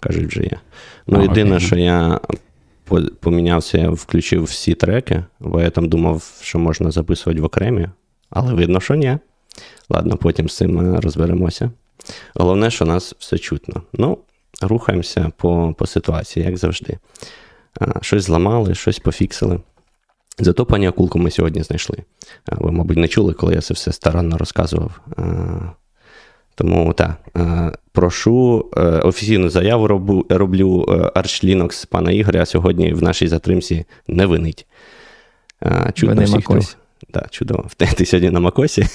кажуть, вже є. Ну, єдине, okay. що я помінявся, я включив всі треки, бо я там думав, що можна записувати в окремі, але видно, що ні. Ладно, потім з цим розберемося. Головне, що нас все чутно. Ну, рухаємося по по ситуації, як завжди. Щось зламали, щось пофіксили. Зато пані Акулку ми сьогодні знайшли. Ви, мабуть, не чули, коли я це все старанно розказував. Тому так, прошу е, офіційну заяву роблю, роблю е, Arch Linux пана Ігоря сьогодні в нашій затримці не винить. Чудно всіх Макось. Так, чудово. Ти, ти сьогодні на Макосі?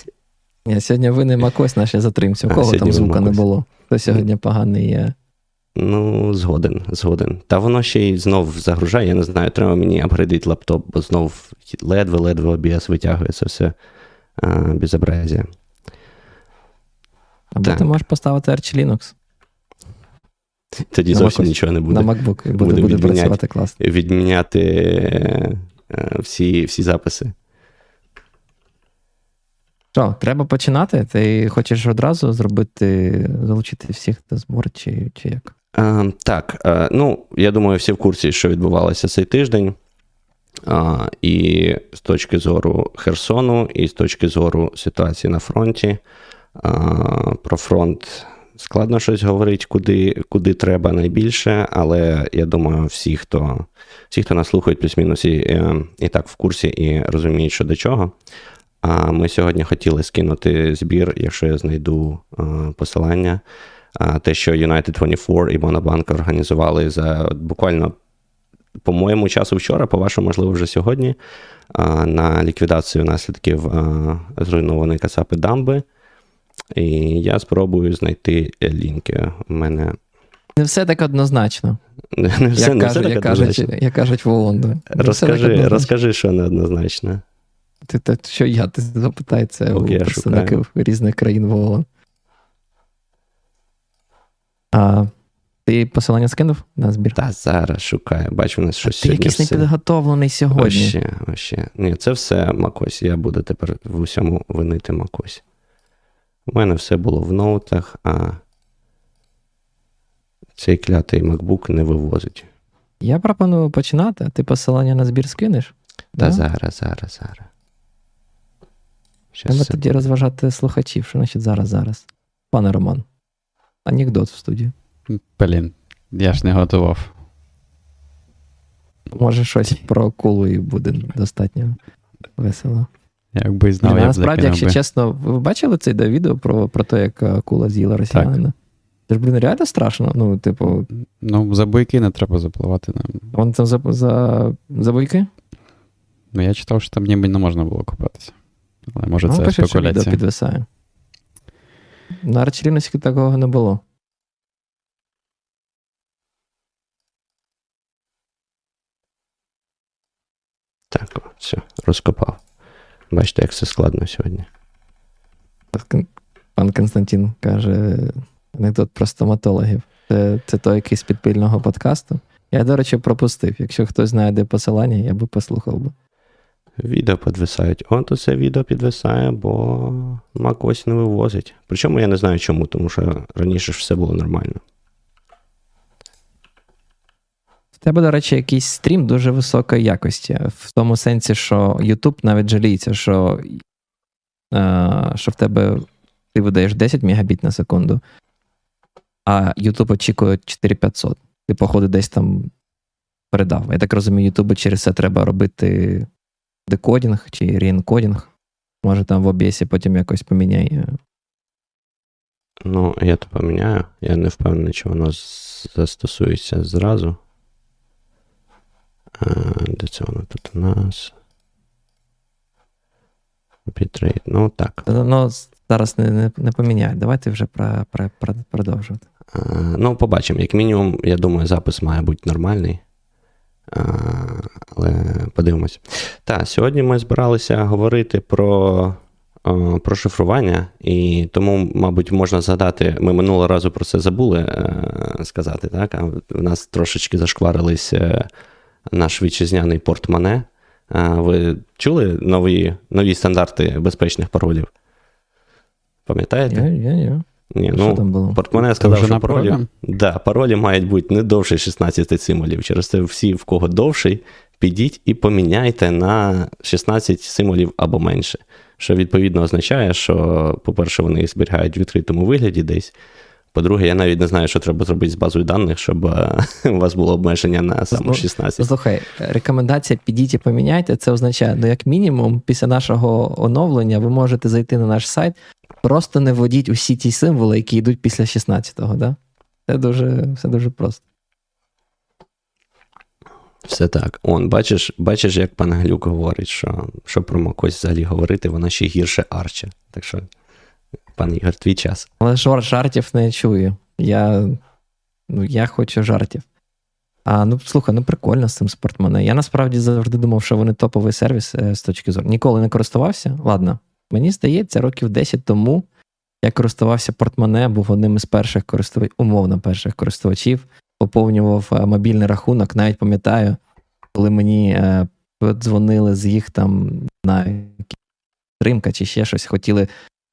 Ні, сьогодні ви не Макось нашій затримці. У кого там звука не було? То сьогодні поганий є. Ну, згоден, згоден. Та воно ще й знов загружає, я не знаю, треба мені апгрейдити лаптоп, бо знов ледве-ледве OBS витягує це все а, безобразія. Або так. ти можеш поставити Arch Linux. Тоді на зовсім Mac нічого не буде. На MacBook буде, буде, буде працювати класно. Відміняти е, всі, всі записи. Що, треба починати? Ти хочеш одразу зробити, залучити всіх до збору, чи, чи як? А, Так, а, ну я думаю, всі в курсі, що відбувалося цей тиждень. А, І з точки зору Херсону, і з точки зору ситуації на фронті. Про фронт складно щось говорити, куди куди треба найбільше, але я думаю, всі, хто всі, хто нас слухають, плюс-мінус, і, е, і так в курсі і розуміють, що до чого. А ми сьогодні хотіли скинути збір, якщо я знайду посилання. Те, що United 24 і Monobank організували за буквально, по-моєму, часу вчора, по вашому, можливо, вже сьогодні, на ліквідацію наслідків зруйнованої касапи дамби. І я спробую знайти лінки. У мене. Не все так однозначно. Не все, як, не все так як, однозначно. Кажуть, як кажуть в ООН. Розкажи, розкажи, що неоднозначно. Ти, та, Що я ти запитай це okay, у представників різних країн в ООН. А ти посилання скинув на збір? Та зараз шукаю. Бачу, у нас щось. Ти якийсь все... непідготовлений сьогодні. Вообще, вообще. Ні, це все Макось. Я буду тепер в усьому винити Макось. У мене все було в ноутах, а цей клятий MacBook не вивозить. Я пропоную починати, ти посилання на збір скинеш? Та да? зараз, зараз, зараз. Треба тоді розважати слухачів, що значить зараз, зараз. Пане Роман, анекдот в студії. Блін, я ж не готував. Може, щось про кулу і буде достатньо весело. Якби знав, Блін, я Насправді, якщо би. чесно, ви бачили це відео про про те, як акула з'їла росіянина? Це ж, блін, реально страшно. Ну, типу. Ну, за бойки не треба запливати нам. Вон там за за, за бойки? Ну, я читав, що там ніби не можна було купатися. Але може ну, це пише, спекуляція. Що підвисає. На Арчеліносі такого не було. Так, все, розкопав. Бачите, як це складно сьогодні. Пан Константин каже: анекдот про стоматологів. Це це той якийсь підпільного подкасту. Я, до речі, пропустив. Якщо хтось знайде посилання, я би послухав би. Відео підвисають. От оце відео підвисає, бо Mac ось не вивозить. Причому я не знаю чому, тому що раніше ж все було нормально. В тебе, до речі, якийсь стрім дуже високої якості. В тому сенсі, що YouTube навіть жаліється, що е, що в тебе ти видаєш 10 Мбіт на секунду, а YouTube очікує 4500. Ти, походу, десь там передав. Я так розумію, YouTube через це треба робити decoding чи re-encoding. Може там в OBS потім якось поміняє. Ну, я то поміняю. Я не впевнений, чи воно застосується зразу. А, Де це воно тут у нас? Бітрейт. Ну, так. Ну, зараз не не, не поміняє. Давайте вже про, про, про, продовжувати. А, ну, побачимо. Як мінімум, я думаю, запис має бути нормальний. Але подивимось. Так, сьогодні ми збиралися говорити про про шифрування, і тому, мабуть, можна згадати, ми минулого разу про це забули е, сказати, так? А в нас трошечки зашкварились е, наш вітчизняний портмоне. Ви чули нові нові стандарти безпечних паролів? Пам'ятаєте? Я, я, я. Ні, Що ну, там було? портмоне сказав, що паролі, да, паролі мають бути не довше 16 символів. Через це всі, в кого довший, підіть і поміняйте на 16 символів або менше. Що відповідно означає, що, по-перше, вони їх зберігають в відкритому вигляді десь. По-друге, я навіть не знаю, що треба зробити з базою даних, щоб е, у вас було обмеження на саме Ну, 16. Слухай, рекомендація підіть і поміняйте. Це означає, ну як мінімум, після нашого оновлення ви можете зайти на наш сайт, просто не вводіть усі ті символи, які йдуть після 16-го. Да? Це дуже, все дуже просто. Все так. Он, бачиш, бачиш, як пан Глюк говорить, що, що про макось взагалі говорити, вона ще гірше арче. Так що, пан Ігор, твій час. Але жар, жартів не чую. Я, ну, я хочу жартів. А ну слухай, ну прикольно з цим спортмоне. Я насправді завжди думав, що вони топовий сервіс е, з точки зору. Ніколи не користувався. Ладно, мені здається, років 10 тому я користувався портмоне, був одним із перших користувачів, умовно перших користувачів, поповнював е, мобільний рахунок. Навіть пам'ятаю, коли мені е, дзвонили з їх там на тримка чи ще щось, хотіли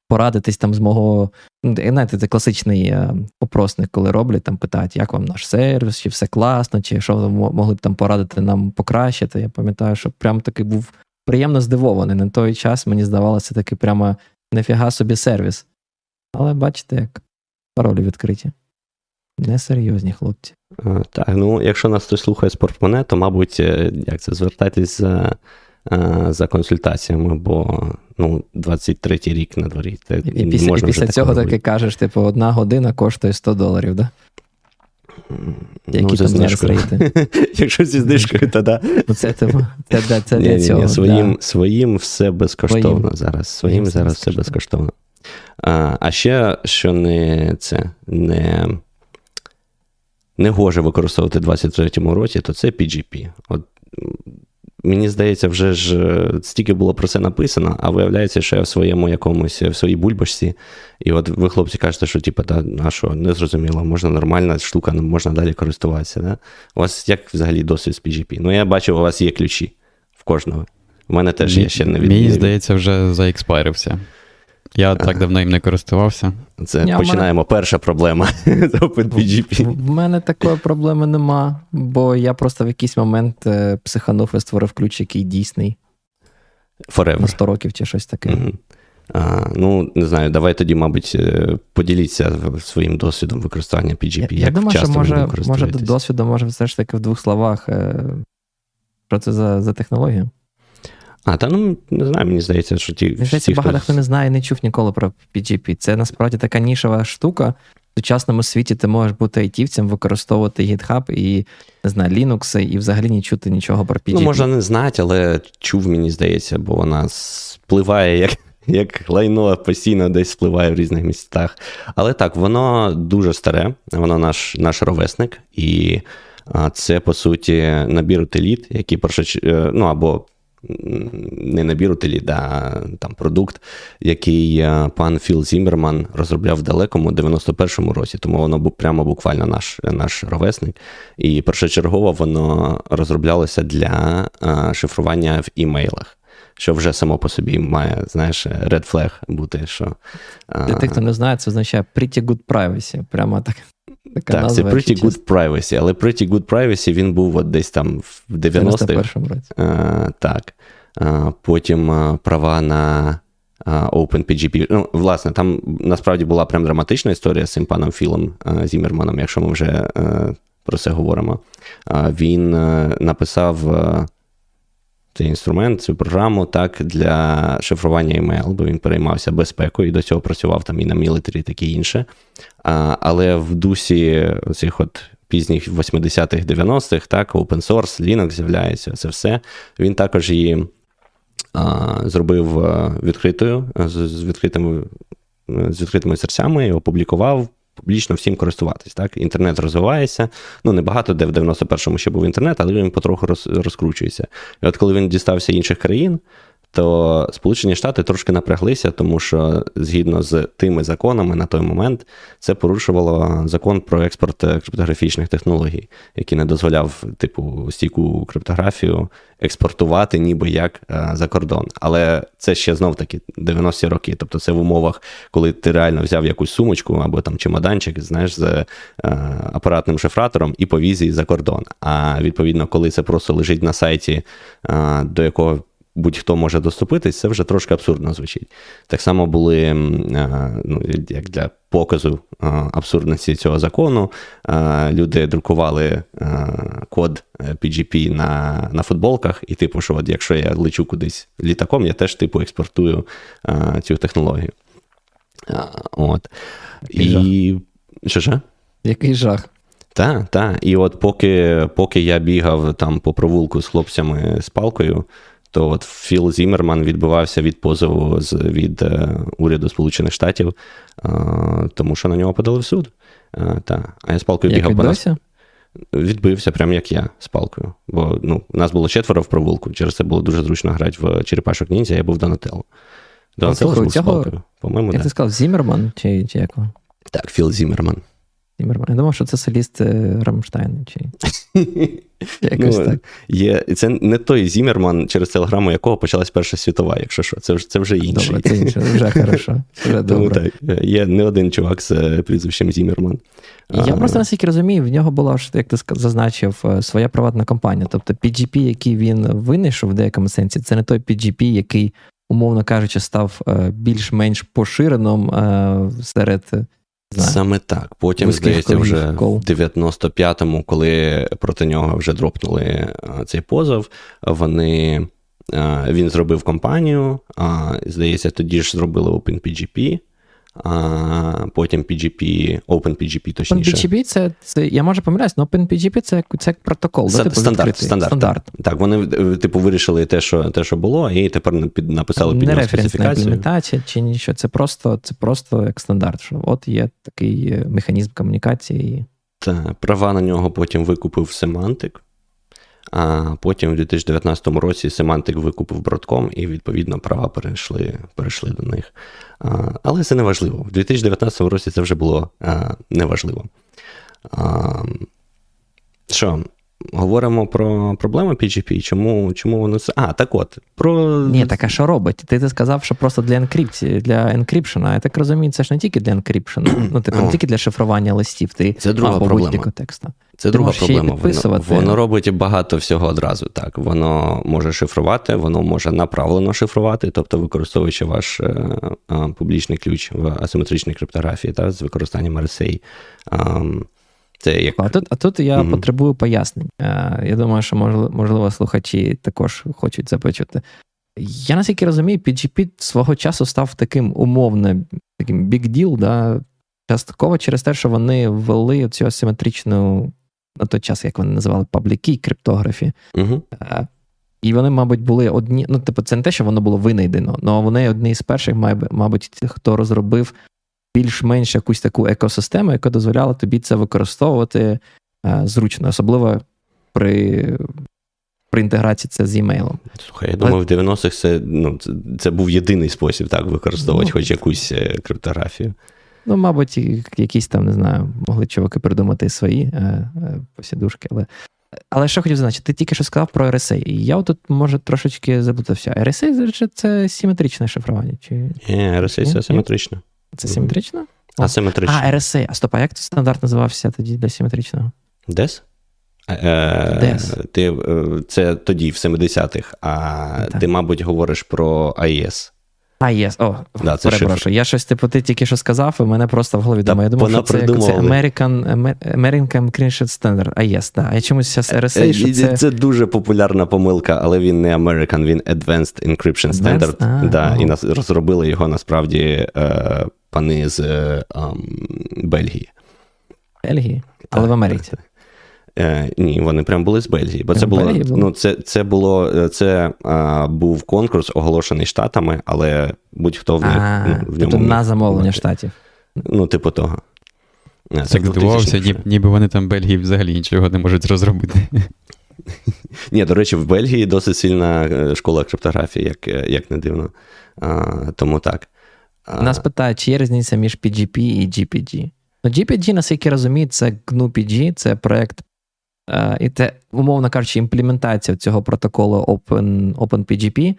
порадитись там з мого. Ну, знаєте, це класичний е, опросник, коли роблять, там питають, як вам наш сервіс, чи все класно, чи що ви могли б там порадити нам покращити. Я пам'ятаю, що прям таки був приємно здивований. На той час мені здавалося таки прямо нефіга собі сервіс. Але бачите, як паролі відкриті. Несерйозні хлопці. Е, Так, ну, якщо нас хтось слухає з портмоне, то, мабуть, е, як це, звертайтесь за консультаціями, бо ну, 23-й рік на дворі. Це І, і після, можна вже після цього робити. таки кажеш, типу, одна година коштує 100 доларів, да? Які ну, там зараз рейти? Якщо зі знижкою, то да. Ну, це, типу, це, це, це для ні, цього. ні, своїм, да. своїм все безкоштовно Своїм. зараз. Своїм зараз все безкоштовно. безкоштовно. А, а ще, що не це не, не гоже використовувати в 23-му році, то це PGP. От, мені здається, вже ж е, стільки було про це написано, а виявляється, що я в своєму якомусь в своїй бульбашці. І от ви, хлопці, кажете, що типу, та, а що, не зрозуміло, можна нормальна штука, не можна далі користуватися. Да? У вас як взагалі досвід з PGP? Ну, я бачив, у вас є ключі в кожного. У мене теж є ще не від... Мені здається, вже заекспайрився. Я так давно їм не користувався. Це Ні, починаємо. Перша проблема з OpenPGP. В мене такої проблеми нема, бо я просто в якийсь момент е, психанув і створив ключ, який дійсний на Forever. 100 років чи щось таке. Мгм. А, ну, не знаю, давай тоді, мабуть, е, поділіться своїм досвідом використання PGP. Я, як я думаю, часто ви може, може досвіду, може все ж таки в двох словах. е, Що це за, за технологія? А, та ну не знаю, мені здається, що ті. Мені здається, багато хто... не знає не чув ніколи про PGP. Це насправді така нішова штука. В сучасному світі ти можеш бути айтівцем, використовувати GitHub і не знаю, Linux, і взагалі не чути нічого про PGP. Ну, можна не знати, але чув, мені здається, бо вона спливає як. Як лайно постійно десь спливає в різних містах. Але так, воно дуже старе, воно наш наш ровесник, і це, по суті, набір утиліт, який першоч... е, ну, або не набір утиліт, а там продукт, який е, пан Філ Зіммерман розробляв в далекому 91-му році, тому воно бу- прямо буквально наш, наш ровесник. І першочергово воно розроблялося для е, шифрування в імейлах. Що вже само по собі має, знаєш, red flag бути. що... тих, хто не знає, це означає pretty good privacy. Прямо так. Така Так, це Pretty Good Privacy, але Pretty Good Privacy він був от десь там в 90-х. 91-му році. Е, так. Е, потім е, права на е, OpenPGP. Ну, власне, там насправді була прям драматична історія з цим паном Філом е, Зіммерманом, якщо ми вже е, про це говоримо. Е, він е, написав. Е, цей інструмент, цю програму так для шифрування email, бо він переймався безпекою і до цього працював там і на мілітарі, таке інше. А, але в дусі цих от пізніх 80-х, 90-х, так, open source, Linux з'являється, це все. Він також її а, зробив відкритою, з, з, відкритими, з відкритими серцями опублікував. Публічно всім користуватись. Так? Інтернет розвивається. Ну, небагато, де в 91-му ще був інтернет, але він потроху розкручується. І от коли він дістався інших країн, то Сполучені Штати трошки напряглися, тому що згідно з тими законами на той момент це порушувало закон про експорт криптографічних технологій, який не дозволяв, типу, стійку криптографію експортувати ніби як е, за кордон. Але це ще знов таки 90-ті роки. Тобто це в умовах, коли ти реально взяв якусь сумочку або там чемоданчик, знаєш, з е, апаратним шифратором і повіз її за кордон. А відповідно, коли це просто лежить на сайті, е, до якого будь-хто може доступитись, це вже трошки абсурдно звучить. Так само були, ну, як для показу абсурдності цього закону, люди друкували код PGP на на футболках, і, типу, що от якщо я лечу кудись літаком, я теж типу експортую цю технологію. От. І що ж? Який жах. Так, так. І от поки поки я бігав там по провулку з хлопцями з палкою, то от Філ Зімерман відбивався від позову з, від е, уряду Сполучених Штатів, е, тому що на нього подали в суд. Е, та. А я з палкою як бігав по нас. Відбився, прям як я з палкою. Бо ну, нас було четверо в провулку, через це було дуже зручно грати в черепашок ніндзя, я був Донателло. Донателло був з палкою. По-моєму, Як, да. ти сказав, Зімерман чи, чи як? Так, Філ Зімерман. Зімерман. Я думав, що це соліст Рамштайн. Чи... Якось ну, так. Є, Це не той Зімерман, через телеграму якого почалась Перша світова, якщо що, це це вже інший. Добре, це інше, вже хорошо. Вже Тому добре. так, є не один чувак з е, прізвищем Зімерман. Я просто наскільки розумію, в нього була, як ти зазначив, е, своя приватна компанія. Тобто PGP, який він винайшов в деякому сенсі, це не той PGP, який, умовно кажучи, став е, більш-менш поширеним серед. Знаю. Саме так. Потім, здається, вже в 95-му, коли проти нього вже дропнули цей позов, вони, він зробив компанію, здається, тоді ж зробили OpenPGP, а потім PGP, OpenPGP, точніше. OpenPGP це, це я може помиляюсь, але OpenPGP це, це як протокол. Ст- да, типу, стандарт, стандарт. стандарт. Так, так, вони типу вирішили те, що те, що було, і тепер написали під нього специфікацію. імплементація чи нічого. Це просто, це просто як стандарт. Що от є такий механізм комунікації. Та, права на нього потім викупив Semantic. А потім у 2019 році Semantic викупив Broadcom, і, відповідно, права перейшли перейшли до них. А, але це не важливо. В 2019 році це вже було а, неважливо. А, що, говоримо про проблеми PGP? Чому чому воно це. А, так от. про... Ні, так а що робить? Ти ти сказав, що просто для енкрипції, для енкрипшена. Я так розумію, це ж не тільки для енкрипшена, ну, типу, не тільки для шифрування листів. Ти Це друга проблема. текста. Це Ти друга проблема. Воно, воно робить багато всього одразу. Так, воно може шифрувати, воно може направлено шифрувати, тобто використовуючи ваш е, е, публічний ключ в асиметричній криптографії та з використанням RSA. Е, це як... А тут а тут я угу. потребую пояснень. Е, я думаю, що можливо, слухачі також хочуть започути. Я наскільки розумію, PGP свого часу став таким умовно, таким big deal, да, частково через те, що вони ввели цю асиметричну на той час, як вони називали пабліки криптографі. Угу. І вони, мабуть, були одні. Ну, типу, це не те, що воно було винайдено, але вони одні з перших, мабуть, хто розробив більш-менш якусь таку екосистему, яка дозволяла тобі це використовувати зручно, особливо при. При інтеграції це з емейлом. Слухай, я думаю, в 90-х це ну, це, це був єдиний спосіб так використовувати ну, хоч якусь криптографію. Ну, мабуть, якісь там, не знаю, могли чуваки придумати свої е, е, посідушки, але. Але що хотів зазначити, ти тільки що сказав про RSA. І я тут, може, трошечки заплутався. RSA це симетричне шифрування? Чи... Ні, RSA це асиметрично. Це симетрично? Асиметрично. А, RSA. А стоп, а як це стандарт називався тоді для симетричного? DES? DES. Ти, Це тоді, в 70-х, а так. ти, мабуть, говориш про AES. А, є. О, да, це перепрошую. Я щось типу, ти тільки що сказав, і мене просто в голові думає. Я думав, що це, це American American Encryption Standard. А єс, да. А чомусь зараз RSA, що це... Це дуже популярна помилка, але він не American, він Advanced Encryption Advanced? Standard. А, да, І нас розробили його насправді е, пани з е, Бельгії. Бельгії? Але так, в Америці. Так, Е, Ні, вони прям були з Бельгії. Бо це було ну, це, це було це а, був конкурс, оголошений штатами, але будь-хто в них а, ну, в тобто на замовлення штатів. Ну, типу того. Це так здивувався, ніби вони там Бельгії взагалі нічого не можуть розробити. Ні, до речі, в Бельгії досить сильна е, школа криптографії, як е, як не дивно. А, Тому так. Нас питають, чи є різниця між PGP і GPG. Ну, GPG, наскільки розумію, це GNU-PG, це проєкт, і це, умовно кажучи, імплементація цього протоколу Open, OpenPGP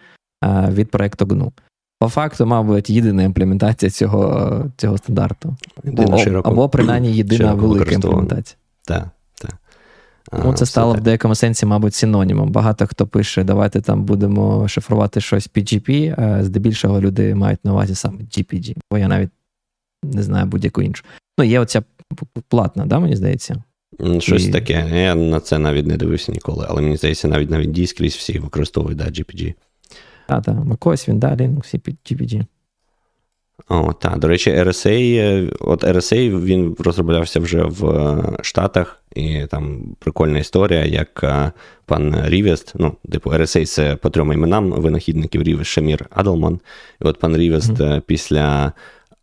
від проєкту GNU. По факту, мабуть, єдина імплементація цього цього стандарту. Або, широко, або принаймні єдина велика імплементація. Так. Ну, це стало в деякому сенсі, мабуть, синонімом. Багато хто пише, давайте там будемо шифрувати щось PGP, а здебільшого люди мають на увазі саме GPG, бо я навіть не знаю будь-яку іншу. Ну, є оця платна, да, мені здається. Щось І... таке. Я на це навіть не дивився ніколи, але мені здається, навіть навіть дійскрізь всі використовують да, GPG. Так, так, MacOS, він ну, всі під GPG. О, так. До речі, RSA, е, от RSA він розроблявся вже в е, Штатах, і там прикольна історія, як е, пан Рівест, ну, типу, RSA це по трьом іменам винахідників Рівест, Шамір, Адлман. І от пан Рівест mm-hmm. після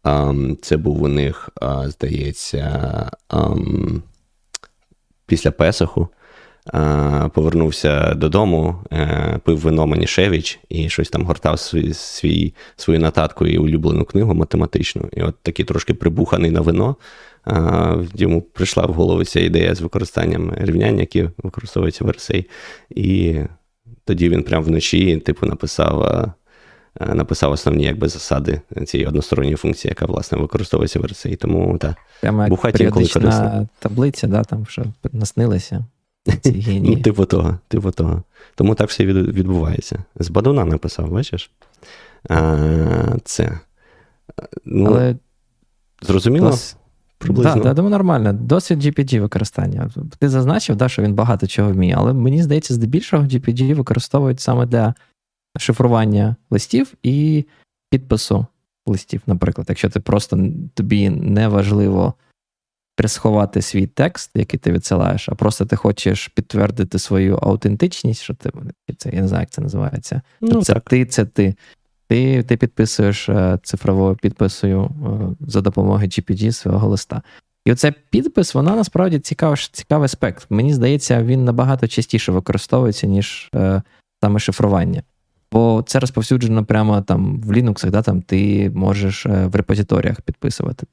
um, це був у них, здається, um, після Песоху повернувся додому, е, пив вино Манішевич і щось там гортав свій, свій, свою нотатку і улюблену книгу математичну. І от такий трошки прибуханий на вино. Йому прийшла в голову ця ідея з використанням рівнянь, які використовуються в RSA. І тоді він прямо вночі, типу, написав. Написав основні якби, засади цієї односторонньої функції, яка власне використовується в RSA. Тому так, бухать інколи корисно. таблиця, да, там що наснилася. Ну, типу того, типу того. Тому так все відбувається. З Бадуна написав, бачиш? А, Це. Ну, Але... Зрозуміло? Дос... Приблизно. Так, да, думаю, нормально. Досвід GPG використання. Ти зазначив, да, що він багато чого вміє, але мені здається, здебільшого GPG використовують саме для шифрування листів і підпису листів, наприклад. Якщо ти просто тобі не важливо присховати свій текст, який ти відсилаєш, а просто ти хочеш підтвердити свою аутентичність, що ти це я не знаю, як це називається. Ну, це так. ти, це ти. Ти ти підписуєш е, цифровою підписою е, за допомогою GPG свого листа. І оцей підпис, вона насправді цікавий цікавий аспект. Мені здається, він набагато частіше використовується, ніж е, саме шифрування. Бо це розповсюджено прямо там в Linux, да, там ти можеш е, в репозиторіях підписувати.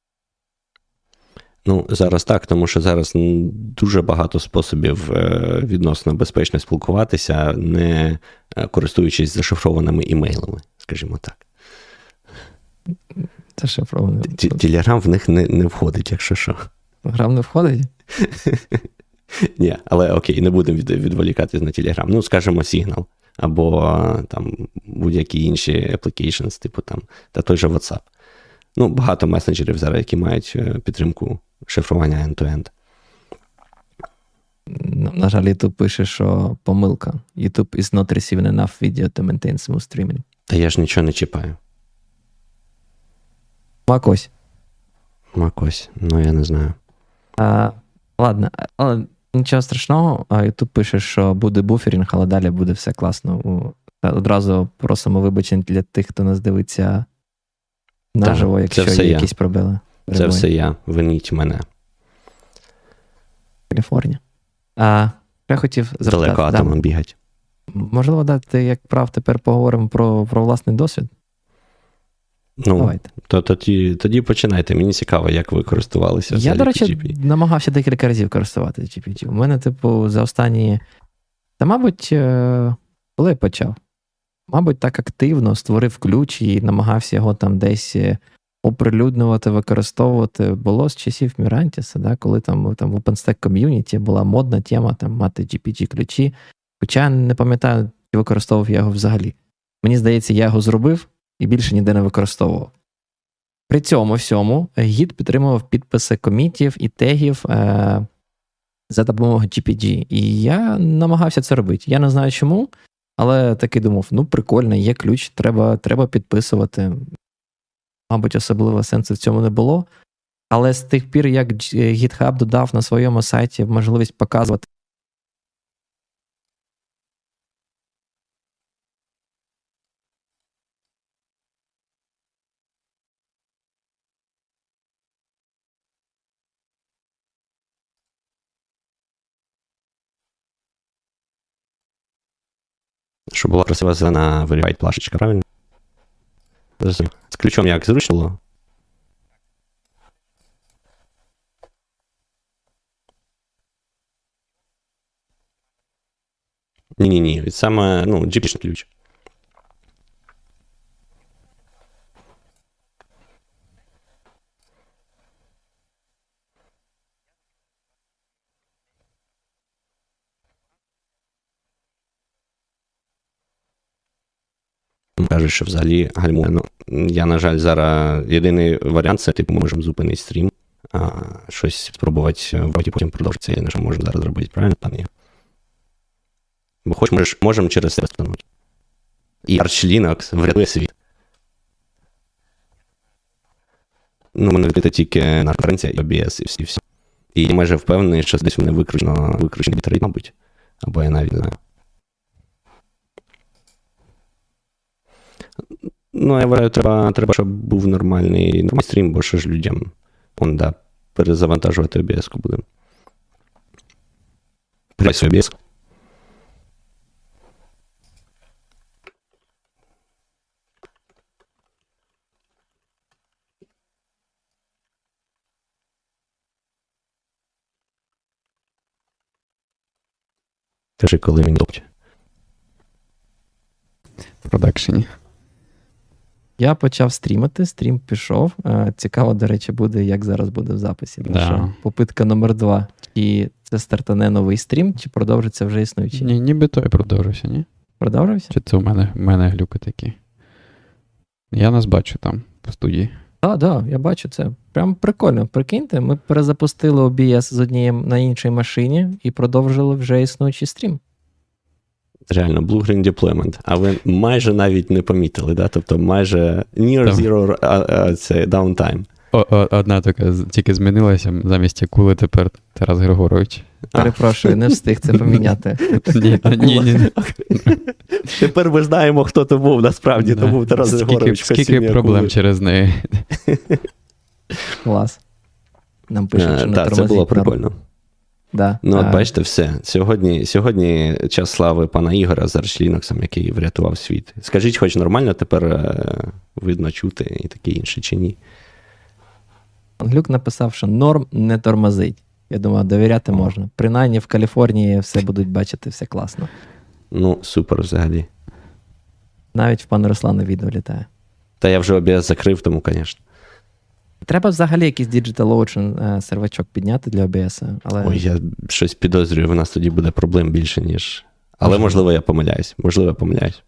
Ну, зараз так, тому що зараз дуже багато способів е, відносно безпечно спілкуватися, не е, користуючись зашифрованими імейлами, скажімо так. Зашифрований. Телеграм в них не не входить, якщо що. Телеграм не входить? Ні, але окей, не будемо від, відволікатись на Телеграм. Ну, скажімо, Signal. Або там будь-які інші applications, типу там, та той же WhatsApp. Ну, багато месенджерів зараз, які мають е, підтримку шифрування end-to-end. На жаль, YouTube пише, що помилка. YouTube is not receiving enough video to maintain smooth streaming. Та я ж нічого не чіпаю. Макось. Макось, ну я не знаю. А, Ладно, але нічого страшного. YouTube пише, що буде буферінг, але далі буде все класно. Одразу просимо вибачення для тих, хто нас дивиться наживо, якщо є я. якісь проблеми. Це все я. Виніть мене. Каліфорнія. А, Я хотів запитати. Далеко атомом да, бігать. Можливо, да, ти, як прав, тепер поговоримо про про власний досвід. Ну, Давайте. То, тоді тоді починайте. Мені цікаво, як ви користувалися. Я, до речі, PGP. намагався декілька разів користуватися GPT. У мене, типу, за останні. Та, мабуть, е, коли я почав? Мабуть, так активно створив ключ і намагався його там десь е, оприлюднювати, використовувати було з часів Мірантіса, да, коли там там в OpenStack ком'юніті була модна тема там мати GPT-ключі. Хоча не пам'ятаю, чи використовував я його взагалі. Мені здається, я його зробив і більше ніде не використовував. При цьому всьому гід підтримував підписи комітів і тегів е, за допомогою GPG. І я намагався це робити. Я не знаю чому, але таки думав: ну, прикольно, є ключ, треба, треба підписувати мабуть, особливо сенсу в цьому не було. Але з тих пір, як GitHub додав на своєму сайті можливість показувати Щоб була красива зелена вирівайт плашечка, правильно? З ключом як зручно було? Ні-ні-ні, саме ну, GP ключ. Кажуть, що взагалі гальмує. Ну, я, на жаль, зараз єдиний варіант це типу, ми можемо зупинити стрім, а щось спробувати потім потім продовжити. Це не що можемо зараз зробити, правильно, пан? Бо хоч ж можемо через себе встановити. І Arch Linux врятує світ. Ну, мене відкрита тільки наша конференція і OBS, і всі всі. І я майже впевнений, що десь вони викручено, викручені бітрейт, мабуть. Або я навіть не знаю. Ну, я вважаю, треба, треба, щоб був нормальний, нормальний стрім, бо що ж людям он, да, перезавантажувати OBS будемо. Прийсь OBS. Кажи, коли він топче. В продакшені. Я почав стрімити, стрім пішов. Е, Цікаво, до речі, буде, як зараз буде в записі. Да. Що попитка номер два. Чи це стартане новий стрім, чи продовжиться вже існуючий? Ні, ніби той продовжився, ні? Продовжився? Чи це у мене, у мене глюки такі? Я нас бачу там по студії. Так, так, я бачу це. Прям прикольно. Прикиньте, ми перезапустили OBS з однієї на іншій машині і продовжили вже існуючий стрім. Реально, Blue Green Deployment. А ви майже навіть не помітили, да? тобто майже near Там. zero а, а, це downtime. О, о, одна така тільки змінилася, замість Акули тепер Тарас Григорович. Перепрошую, не встиг це поміняти. Ні, ні, ні. Тепер ми знаємо, хто то був, насправді, то був Тарас Скільки, Григорович. скільки проблем акули. через неї. Клас. Нам пишуть, що Е, не Так, це було прикольно. Да. Ну, от Е, бачите, все. Сьогодні, сьогодні час слави пана Ігоря з Arch який врятував світ. Скажіть, хоч нормально тепер е, видно чути і таке інше, чи ні? Глюк написав, що норм не тормозить. Я думаю, довіряти можна. Принаймні в Каліфорнії все будуть бачити, все класно. Ну, супер взагалі. Навіть в пана Руслана відео літає. Та я вже OBS закрив, тому, звісно. Треба взагалі якийсь Digital Ocean сервачок підняти для OBS, але Ой, я щось підозрюю, в нас тоді буде проблем більше, ніж. Але Можливо. можливо, я помиляюсь. Можливо, я помиляюсь.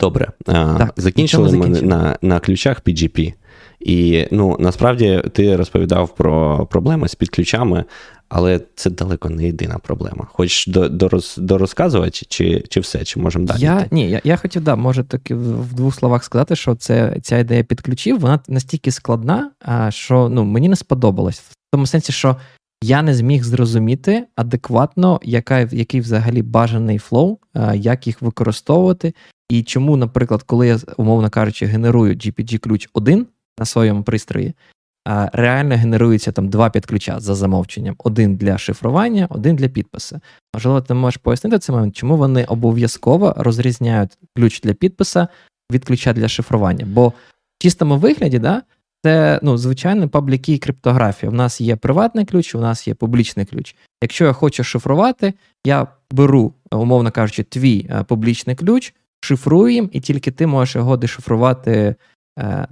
Добре. Так, закінчили ми на, на ключах PGP. І ну, насправді ти розповідав про проблеми з підключами, але це далеко не єдина проблема. Хоч до, до, роз, до розказувати, чи, чи все, чи можемо далі? я ні, я, я хотів, да, може таки в, двох словах сказати, що це ця ідея підключів, вона настільки складна, що ну, мені не сподобалось. В тому сенсі, що я не зміг зрозуміти адекватно, яка, який взагалі бажаний flow, як їх використовувати, і чому, наприклад, коли я, умовно кажучи, генерую GPG-ключ один на своєму пристрої, реально генерується там два підключа за замовченням: один для шифрування, один для підпису. Можливо, ти можеш пояснити цей момент, чому вони обов'язково розрізняють ключ для підписа від ключа для шифрування. Бо в чистому вигляді, да, це ну, звичайно пабліки і криптографія. У нас є приватний ключ, у нас є публічний ключ. Якщо я хочу шифрувати, я беру, умовно кажучи, твій е, публічний ключ, шифрую їм, і тільки ти можеш його дешифрувати е,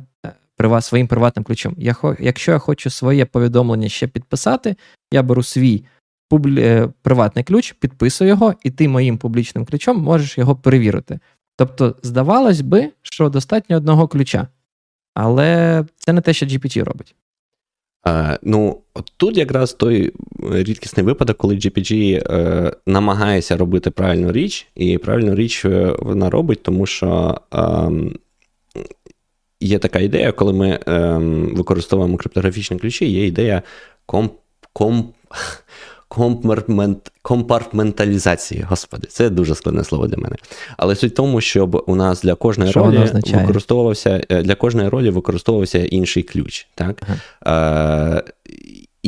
своїм приватним ключом. Я, якщо я хочу своє повідомлення ще підписати, я беру свій публі... е, приватний ключ, підписую його, і ти моїм публічним ключом можеш його перевірити. Тобто, здавалось би, що достатньо одного ключа. Але це не те, що GPT робить. Е, ну, тут якраз той рідкісний випадок, коли GPG е, намагається робити правильну річ, і правильну річ е, вона робить, тому що е, є така ідея, коли ми ем, використовуємо криптографічні ключі, є ідея комп, комп, компартмент, компартменталізації. Господи, це дуже складне слово для мене. Але суть в тому, щоб у нас для кожної Що ролі використовувався е, для кожної ролі використовувався інший ключ. Так? Е,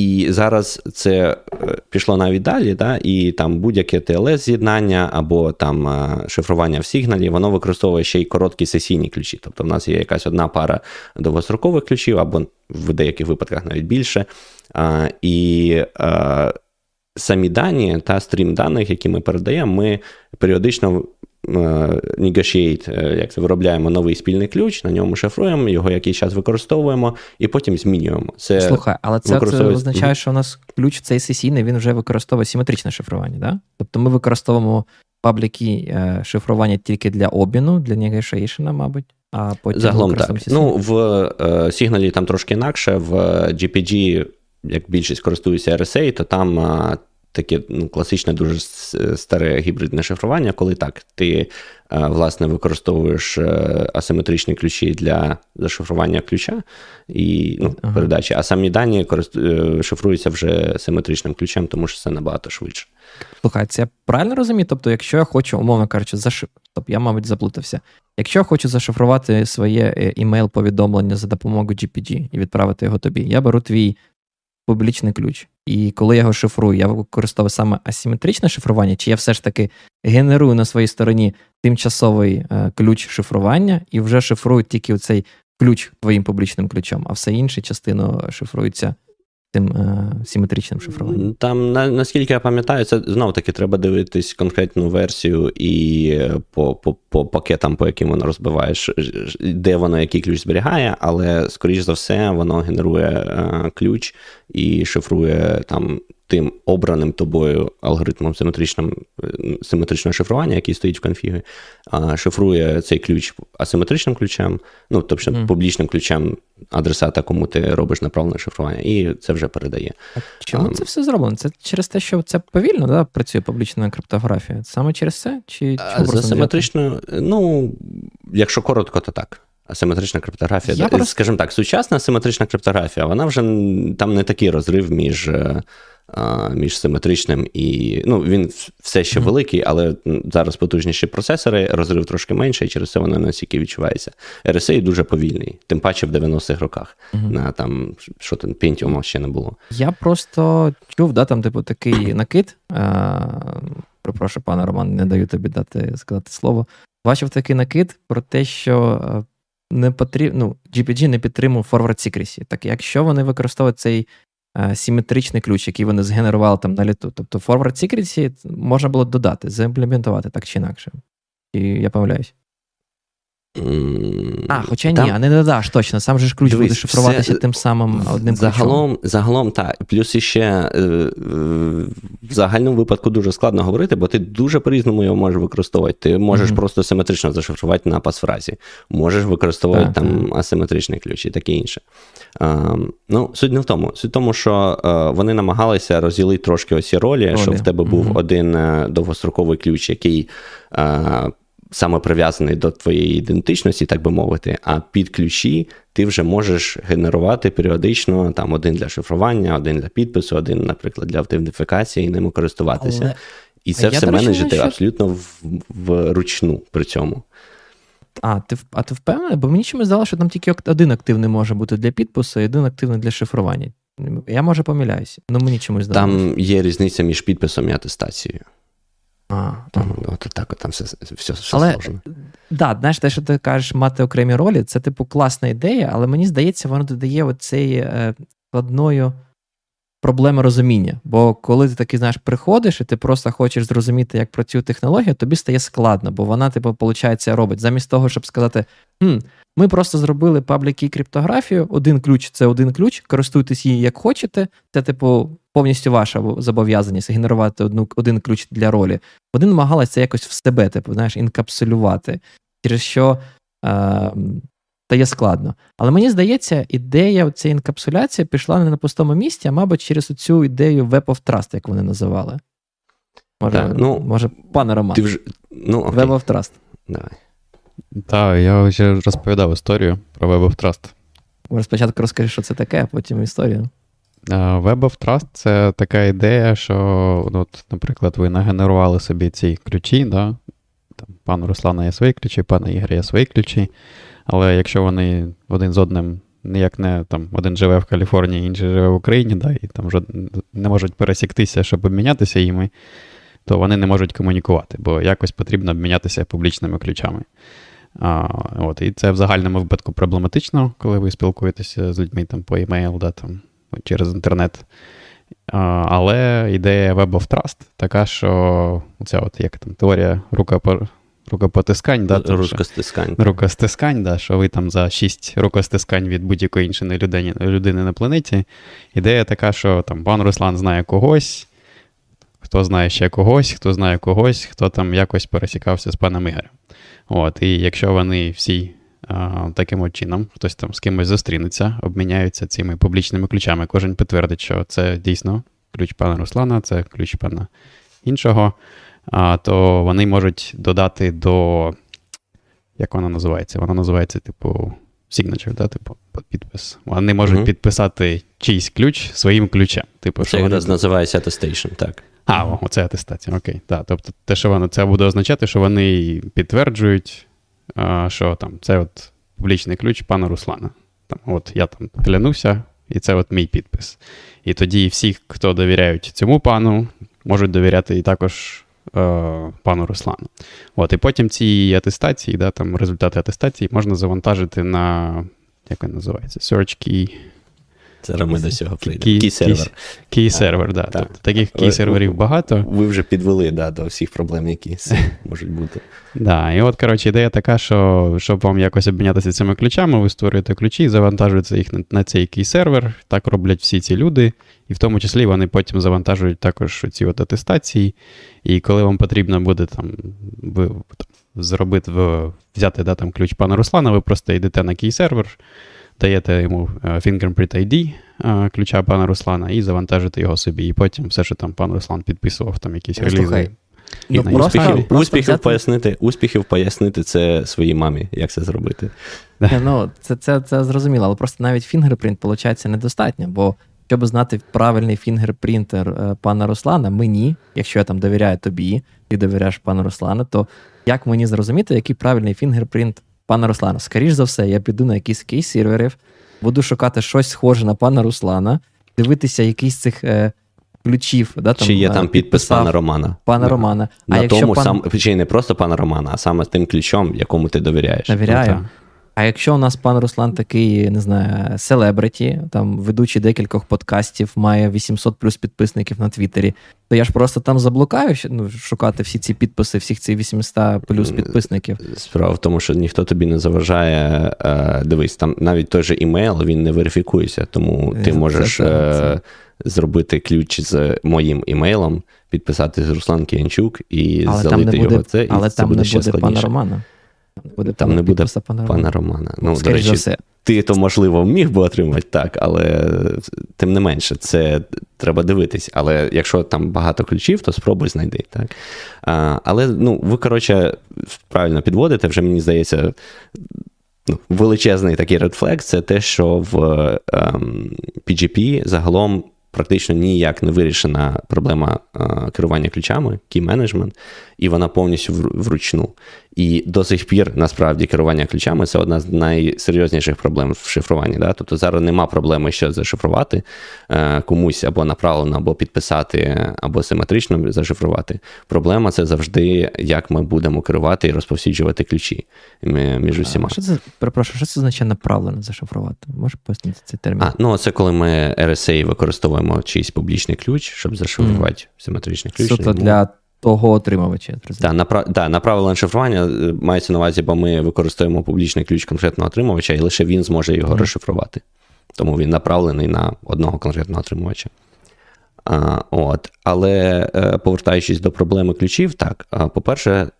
І зараз це е, пішло навіть далі, да, і там будь-яке TLS-з'єднання або там е, шифрування в сигналі, воно використовує ще й короткі сесійні ключі. Тобто в нас є якась одна пара довгострокових ключів, або в деяких випадках навіть більше. А, І а, самі дані та стрім даних, які ми передаємо, ми періодично negotiate, е, як це виробляємо новий спільний ключ, на ньому шифруємо, його якийсь час використовуємо і потім змінюємо. Це Слухай, але це, це означає, що у нас ключ цей сесійний він вже використовує симетричне шифрування, да? Тобто ми використовуємо пабліки е, шифрування тільки для обміну, для negotiation, мабуть. А потім Загалом так. Ну, в е, там трошки інакше, в GPG, як більшість користуються RSA, то там е, таке ну, класичне, дуже старе гібридне шифрування, коли так, ти е, власне використовуєш е, асиметричні ключі для зашифрування ключа і ну, ага. передачі, а самі дані. Е, шифруються вже симетричним ключем, тому що це набагато швидше. Слухай, це я правильно розумію? Тобто, якщо я хочу, умовно кажучи, зашиф... Тобто, я, мабуть, заплутався. Якщо я хочу зашифрувати своє імейл-повідомлення за допомогою GPG і відправити його тобі, я беру твій публічний ключ. І коли я його шифрую, я використовую саме асиметричне шифрування, чи я все ж таки генерую на своїй стороні тимчасовий е, ключ шифрування і вже шифрую тільки цей ключ твоїм публічним ключом, а все інше частину шифрується тим е, симетричним шифруванням. Там, на, наскільки я пам'ятаю, це знову таки треба дивитись конкретну версію і е, по по, по пакетам, по яким воно розбиваєш, де воно який ключ зберігає, але, скоріш за все, воно генерує е, ключ і шифрує там тим обраним тобою алгоритмом симетричним, симетричного шифрування, який стоїть в конфігі, шифрує цей ключ асиметричним ключем, ну тобто mm. публічним ключем адресата, кому ти робиш направлене шифрування, і це вже передає. А Чому а, це все зроблено? Це через те, що це повільно да, працює публічна криптографія? Саме через це? Чи За симетричною, ну, якщо коротко, то так. Асиметрична криптографія, Я просто... скажімо так, сучасна асиметрична криптографія, вона вже там не такий розрив між е, між симетричним і. Ну, він все ще mm-hmm. великий, але зараз потужніші процесори, розрив трошки менший, і через це воно настільки відчувається. RSA дуже повільний, тим паче в 90-х роках. Mm-hmm. На там, що там, Pentium ще не було. Я просто чув, да, там, типу, такий накид. Прошу, пане Роман, не даю тобі дати сказати слово. Бачив такий накид про те, що не потрібно, ну, GPG не підтримує forward secrecy. Так якщо вони використовують цей а, симетричний ключ, який вони згенерували там на літу, тобто forward secrecy можна було додати, заімплементувати так чи інакше. І я помиляюсь. А, хоча Там... ні, а не додаш точно. Сам же ж ключ Дивись, буде шифруватися все... тим самим одним загалом, ключом. Загалом, так. Плюс іще е, в загальному випадку дуже складно говорити, бо ти дуже по-різному його можеш використовувати. Ти можеш mm-hmm. просто симетрично зашифрувати на пасфразі, можеш використовувати так, там асиметричний ключ і таке інше. А, ну, Суть не в тому. Суть в тому, що а, вони намагалися розділити трошки ось ролі, ролі. щоб в тебе був mm-hmm. один е, довгостроковий ключ, який. А, саме прив'язаний до твоєї ідентичності, так би мовити, а під ключі ти вже можеш генерувати періодично там один для шифрування, один для підпису, один, наприклад, для автентифікації і ними користуватися. Але... І це а все менеджити що... абсолютно вручну при цьому. А, ти а ти впевнений? Бо мені чомусь здалося, що там тільки один активний може бути для підпису, і один активний для шифрування. Я може помиляюся, але мені чомусь здалося. Там є різниця між підписом і атестацією. А, Тому, от так, там все все, все але, сложно. Да, знаєш, те, що ти кажеш, мати окремі ролі, це, типу, класна ідея, але мені здається, воно додає оцеї е, складною проблеми розуміння. Бо коли ти таки, знаєш, приходиш і ти просто хочеш зрозуміти, як працює технологія, тобі стає складно, бо вона, типу, виходить, робить. Замість того, щоб сказати, хм, ми просто зробили пабліки криптографію, один ключ це один ключ, користуйтесь її як хочете. Це, типу, повністю ваша зобов'язаність генерувати одну, один ключ для ролі. Вони намагалися це якось в себе, типу, знаєш, інкапсулювати, через що е, стає складно. Але мені здається, ідея цієї інкапсуляції пішла не на пустому місці, а мабуть, через цю ідею Web of Trust, як вони називали. Може, так, ну, може пане Роман. Ти вже, ну, Web of Trust. Давай. Так, я вже розповідав історію про Web of Trust. Може, спочатку розкажи, що це таке, а потім історію. Web of Trust це така ідея, що, от, наприклад, ви нагенерували собі ці ключі, да? Там, пан Руслана є свої ключі, пана Ігоря є свої ключі. Але якщо вони один з одним ніяк не там один живе в Каліфорнії, інший живе в Україні, да, і там жод... не можуть пересіктися, щоб обмінятися їми, то вони не можуть комунікувати, бо якось потрібно обмінятися публічними ключами. А, от, І це в загальному випадку проблематично, коли ви спілкуєтеся з людьми там, по емейл, да, там, через інтернет. А, Але ідея Web of Trust така, що ця от як там теорія рукопор... рукопотискань, да, рукостискань. рукостискань, да, що ви там за 6 рукостискань від будь-якої іншої людини, людини на планеті. Ідея така, що там пан Руслан знає когось, хто знає ще когось, хто знає когось, хто там якось пересікався з паном Ігорем. От, І якщо вони всі а, таким от чином, хтось там з кимось зустрінеться, обміняються цими публічними ключами, кожен підтвердить, що це дійсно ключ пана Руслана, це ключ пана іншого, то вони можуть додати до. Як вона називається? Вона називається, типу, signature, да? типу, підпис. Вони можуть mm-hmm. підписати чийсь ключ своїм ключем. Типу, Це якраз вони... називається attestation, так. А, о, оце атестація, окей. Так, Тобто, те, що воно це буде означати, що вони підтверджують, що там це от публічний ключ пана Руслана. Там, От я там клянуся, і це от мій підпис. І тоді всі, хто довіряють цьому пану, можуть довіряти і також пану Руслану. От, І потім ці атестації, да, там результати атестації можна завантажити на, як він називається, Search Key. Зараз ми до цього прийдемо. Кей-сервер, да. так. Таких кей-серверів багато. Ви вже підвели да, до всіх проблем, які можуть бути. Да, І от, коротше, ідея така, що щоб вам якось обмінятися цими ключами, ви створюєте ключі, завантажуєте їх на, на цей кей-сервер. Так роблять всі ці люди, і в тому числі вони потім завантажують також ці от атестації. І коли вам потрібно буде там, ви, там зробити, взяти да, там, ключ пана Руслана, ви просто йдете на кей-сервер даєте йому е, Fingerprint ID е, ключа пана Руслана і завантажите його собі. І потім все, що там пан Руслан підписував, там якісь релізи. Ну, ну, успіхів просто успіхів, взяти... пояснити успіхів пояснити це своїй мамі, як це зробити. Ну, Це це, це зрозуміло, але просто навіть фінгерпринт, виходить, недостатньо, бо щоб знати правильний fingerprint е, пана Руслана, мені, якщо я там довіряю тобі, ти довіряєш пану Руслану, то як мені зрозуміти, який правильний fingerprint пана Руслана. Скоріш за все, я піду на якийсь key серверів, буду шукати щось схоже на пана Руслана, дивитися якийсь цих е, ключів. Да, там, Чи є там підпис пана Романа? Пана на, Романа. А на якщо тому пан... сам, чи не просто пана Романа, а саме тим ключом, якому ти довіряєш. Довіряю. Ну, а якщо у нас пан Руслан такий, не знаю, селебриті, там ведучий декількох подкастів, має 800 плюс підписників на Твіттері, то я ж просто там заблукаю ну, шукати всі ці підписи, всіх цих 800 плюс підписників. Справа в тому, що ніхто тобі не заважає. Е, дивись, там навіть той же імейл він не верифікується, тому ти можеш це, це, це. зробити ключ з моїм імейлом, підписати з Руслан Кіянчук і але залити там не буде, його. Це, але і там буде не буде пана Романа. Буде Там не буде пана, пана Романа. Ну, до речі, все. ти то, можливо, міг би отримати так, але тим не менше, це треба дивитись. Але якщо там багато ключів, то спробуй знайди. Так? А, Але ну, ви, коротше, правильно підводите, вже мені здається. Ну, величезний такий редфлекс це те, що в ем, PGP загалом практично ніяк не вирішена проблема е, керування ключами, key management, і вона повністю вручну. І до сих пір насправді керування ключами це одна з найсерйозніших проблем в шифруванні. Да? Тобто зараз нема проблеми що зашифрувати е, комусь або направлено, або підписати, або симетрично зашифрувати. Проблема це завжди, як ми будемо керувати і розповсюджувати ключі між усіма. А що це перепрошую, що це означає направлено зашифрувати? Можеш пояснити цей термін? А, Ну, це коли ми RSA використовуємо чийсь публічний ключ, щоб зашифрувати mm. симетричний ключ. Суто для того отримувача. Так, направ... да, на шифрування е, мається на увазі, бо ми використовуємо публічний ключ конкретного отримувача, і лише він зможе його mm-hmm. розшифрувати. Тому він направлений на одного конкретного отримувача. А, от. Але е, повертаючись до проблеми ключів, так, по-перше,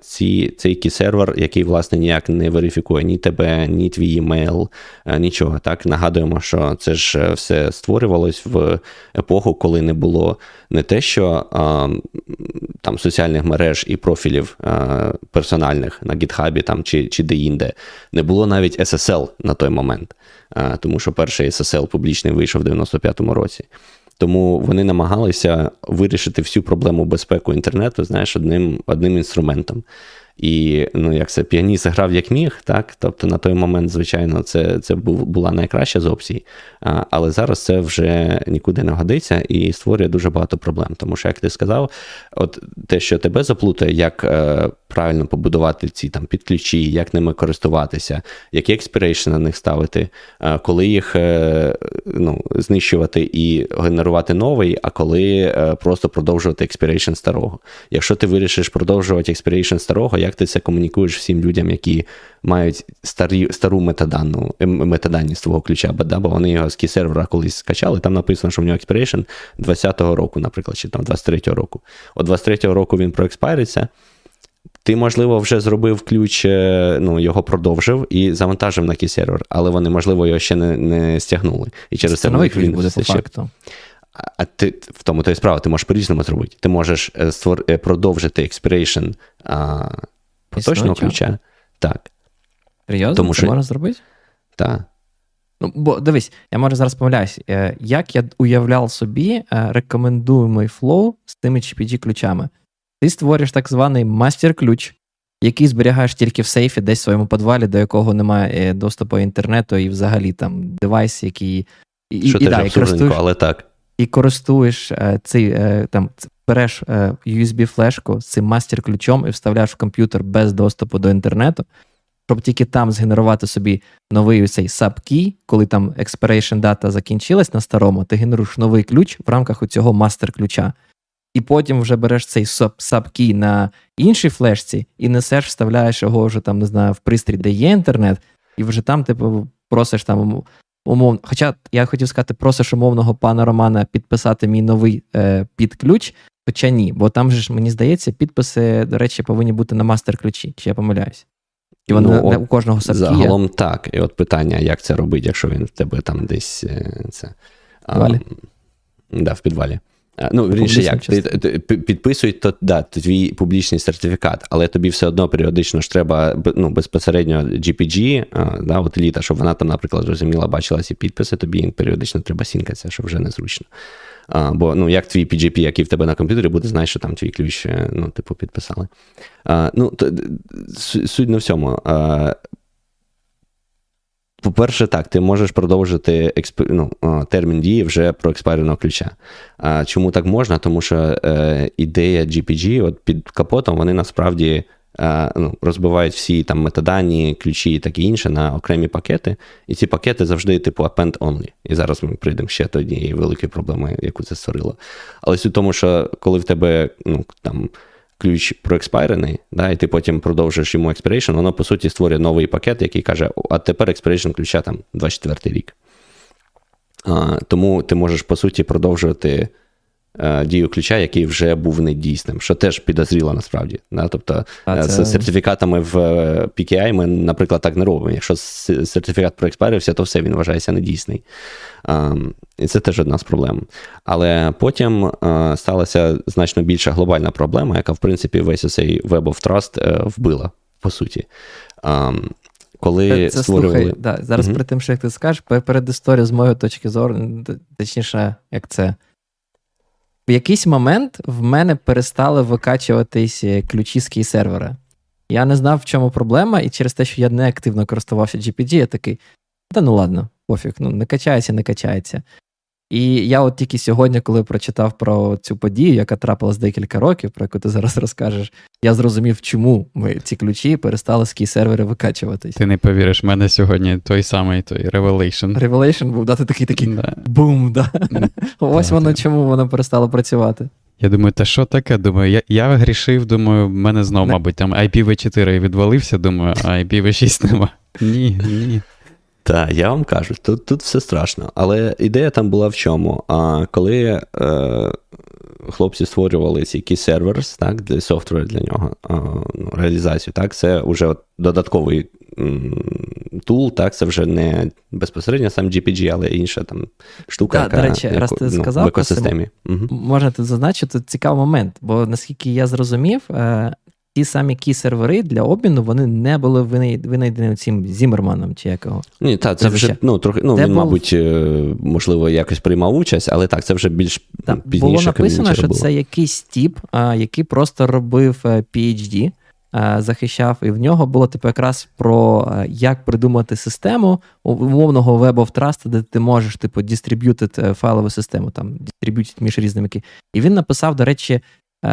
ці, цей кey-сервер, який, власне, ніяк не верифікує ні тебе, ні твій емейл, е, нічого. Так, Нагадуємо, що це ж е, все створювалось в епоху, коли не було не те, що а, там соціальних мереж і профілів а, персональних на GitHub там, чи чи де-інде. Не було навіть SSL на той момент, а, тому що перший SSL публічний вийшов в 95-му році. Тому вони намагалися вирішити всю проблему безпеки інтернету, знаєш, одним одним інструментом. І ну, як це піаніст грав як міг, так? Тобто на той момент, звичайно, це це була найкраща з опцій, а, але зараз це вже нікуди не годиться і створює дуже багато проблем. Тому що, як ти сказав, от те, що тебе заплутає, як е, правильно побудувати ці там підключі, як ними користуватися, які expiration на них ставити, е, коли їх е, ну, знищувати і генерувати новий, а коли е, просто продовжувати expiration старого. Якщо ти вирішиш продовжувати expiration старого, як ти це комунікуєш всім людям, які мають старі, стару метаданну, ем, метадані з твого ключа, да, бо вони його з кей-сервера колись скачали, там написано, що в нього expiration 20-го року, наприклад, чи там 23-го року. От 23-го року він проекспайриться. Ти, можливо, вже зробив ключ, е, ну, його продовжив і завантажив на кей-сервер, але вони, можливо, його ще не не стягнули. І через це новий ключ буде по факту. А ти в тому то і справа, ти можеш по-різному зробити. Ти можеш е, створ... Е, продовжити expiration а, поточного ключа. Так. Серйозно? Тому, Це що... можна зробити? Так. Ну, бо дивись, я може зараз помиляюсь, як я уявляв собі рекомендуємий flow з тими gpg ключами Ти створюєш так званий master-ключ, який зберігаєш тільки в сейфі, десь в своєму підвалі, до якого немає доступу інтернету, і взагалі там device, який. І, Що і, теж да, і користуєш... але так і користуєш е, цей е, там береш е, USB-флешку з цим мастер-ключом і вставляєш в комп'ютер без доступу до інтернету, щоб тільки там згенерувати собі новий цей sub-key, коли там expiration data закінчилась на старому, ти генеруєш новий ключ в рамках цього мастер-ключа. І потім вже береш цей sub-key на іншій флешці і несеш, вставляєш його вже там, не знаю, в пристрій, де є інтернет, і вже там, типу, просиш там умовно. Хоча я хотів сказати, просиш умовного пана Романа підписати мій новий е, підключ, хоча ні, бо там же ж, мені здається, підписи, до речі, повинні бути на мастер-ключі, чи я помиляюсь. І вони ну, у кожного сапки Загалом так. І от питання, як це робити, якщо він в тебе там десь е, це. В підвалі? А, да, в підвалі. Ну, вірніше, як ти, ти підписують то да, твій публічний сертифікат, але тобі все одно періодично ж треба ну, безпосередньо GPG, да, от еліта, щоб вона там, наприклад, розуміла, бачила ці підписи, тобі періодично треба сінкатися, що вже незручно. А, Бо ну, як твій PGP, який в тебе на комп'ютері, буде знати, що там твій ключ е, ну, типу, підписали. А, ну, то, Суть на всьому. А, по-перше, так, ти можеш продовжити експ... ну, термін дії вже про експайреного ключа. А Чому так можна? Тому що е, ідея GPG от під капотом вони насправді е, ну, розбивають всі там метадані, ключі і таке інше на окремі пакети. І ці пакети завжди типу append only. І зараз ми прийдемо ще до однієї великої проблеми, яку це створило. Але суть в тому, що коли в тебе ну, там ключ проекспайрений, да, і ти потім продовжуєш йому expiration, воно, по суті, створює новий пакет, який каже, а тепер expiration ключа там 24 рік. А, Тому ти можеш, по суті, продовжувати дію ключа, який вже був недійсним, що теж підозріло насправді. Да? Тобто а е, це... з сертифікатами в е, PKI ми, наприклад, так не робимо. Якщо сертифікат проекспарився, то все він вважається недійсний. І це теж одна з проблем. Але потім сталася значно більша глобальна проблема, яка, в принципі, весь цей Web of Trust вбила, по суті. Коли це, створювали... слухай, да, Зараз угу. при тим, що як ти скажеш, перед історією з моєї точки зору, точніше, як це в якийсь момент в мене перестали викачуватись е, ключі з кей сервера. Я не знав, в чому проблема, і через те, що я не активно користувався GPG, я такий, та ну ладно, пофіг, ну не качається, не качається. І я от тільки сьогодні, коли прочитав про цю подію, яка трапилась декілька років, про яку ти зараз розкажеш, я зрозумів, чому ми ці ключі перестали з кій сервери викачуватись. Ти не повіриш, в мене сьогодні той самий той Revelation. Revelation був дати такий такий да. бум. да. Ось да, воно чому воно перестало працювати. Я думаю, та що таке? Думаю, я я грішив, думаю, в мене знову, мабуть, там IPv4 відвалився, думаю, а IPv6 нема. Ні, ні. Так, я вам кажу, тут тут все страшно. Але ідея там була в чому? А коли е, хлопці створювали key servers, так, для софтвер для нього, е, ну, реалізацію, так, це вже додатковий м, тул, так, це вже не безпосередньо сам GPG, але інша там штука, да, яка до речі, яку, раз ти ну, сказав, в екосистемі. Угу. Можна тут зазначити цікавий момент, бо наскільки я зрозумів, е, ті самі кі сервери для обміну вони не були винайдені цим Зімерманом чи якого. Ні, так, це вже ну, трохи, ну, він, був... мабуть, е, можливо, якось приймав участь, але так, це вже більш Там пізніше. Було написано, що це якийсь тіп, який просто робив PhD, е, захищав, і в нього було типу якраз про е, як придумати систему умовного Web of Trust, де ти можеш типу дистриб'ютити файлову систему, там дистриб'ютити між різними. І він написав, до речі,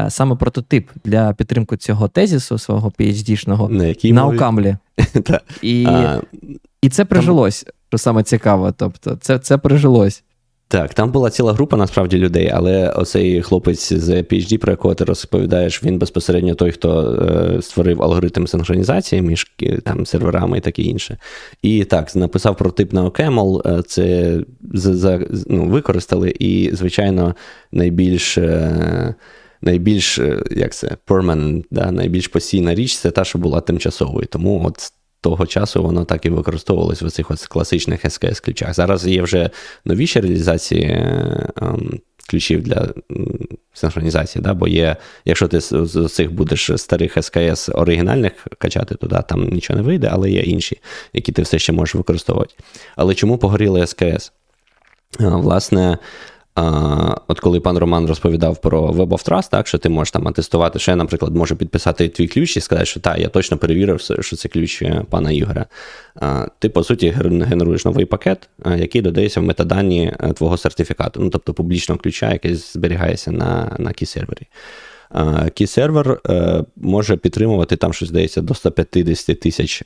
саме прототип для підтримки цього тезісу свого PhD-шного на, на Окамлі. І а, і це прижилось, там... що саме цікаво. Тобто, це, це прижилось. Так, там була ціла група насправді людей, але оцей хлопець з PhD, про якого ти розповідаєш, він безпосередньо той, хто е, створив алгоритм синхронізації між там серверами і таке інше. І так, написав про тип на OCaml, е, це за, ну, використали, і, звичайно, найбільш. Е, найбільш е, як це, permanent, да, найбільш постійна річ це та, що була тимчасовою. Тому от того часу воно так і використовувалось в цих класичних SKS ключах. Зараз є вже новіші реалізації ем, ключів для синхронізації, да? бо є, якщо ти з цих будеш старих SKS оригінальних качати, то да, там нічого не вийде, але є інші, які ти все ще можеш використовувати. Але чому погоріли SKS? Власне, От коли пан Роман розповідав про Web of Trust, так, що ти можеш там атестувати, що я, наприклад, можу підписати твій ключ і сказати, що так, я точно перевірив, що це ключ е, пана Ігоря. Ти, по суті, генеруєш новий пакет, який додається в метадані е, твого сертифікату, ну, тобто публічного ключа, який зберігається на на кey-сервері. Key-сервер е, може підтримувати там щось здається до 150 тисяч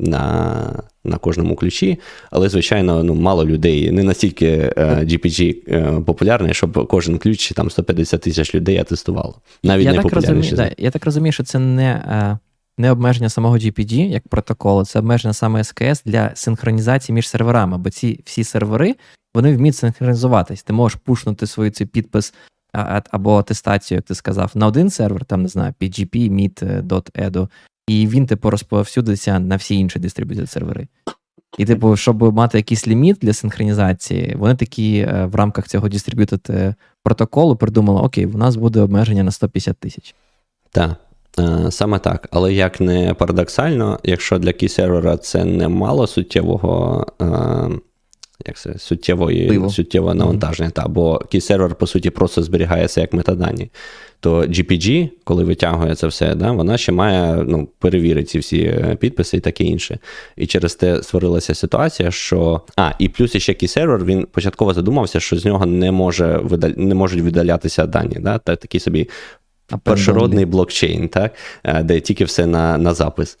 на на кожному ключі, але, звичайно, ну, мало людей, не настільки е, GPG е, популярний, щоб кожен ключ там 150 тисяч людей атестувало. Навіть я так розумію, да, Я так розумію, що це не е, не обмеження самого GPG як протоколу, це обмеження саме SKS для синхронізації між серверами, бо ці всі сервери вони вміють синхронізуватись. Ти можеш пушнути свій цей підпис або атестацію, як ти сказав, на один сервер, там не знаю, PGP, meet.edu, і він, типу, розповсюдиться на всі інші дистриб'ютор сервери. І, типу, щоб мати якийсь ліміт для синхронізації, вони такі е, в рамках цього дистриб'ютор протоколу придумали: окей, у нас буде обмеження на 150 тисяч. Так, е, саме так. Але як не парадоксально, якщо для кей-сервера це не мало суттєвого. Як це, суттєвої, суттєвого навантаження, mm-hmm. та, бо кей-сервер, по суті, просто зберігається як метадані то GPG, коли витягує це все, да, вона ще має ну, перевірити ці всі е, підписи і таке інше. І через те створилася ситуація, що. А, і плюс ще кей-сервер, він початково задумався, що з нього не може видал... не можуть видалятися дані. Да? Та, Такий собі першородний блокчейн, так? Е, де тільки все на, на запис.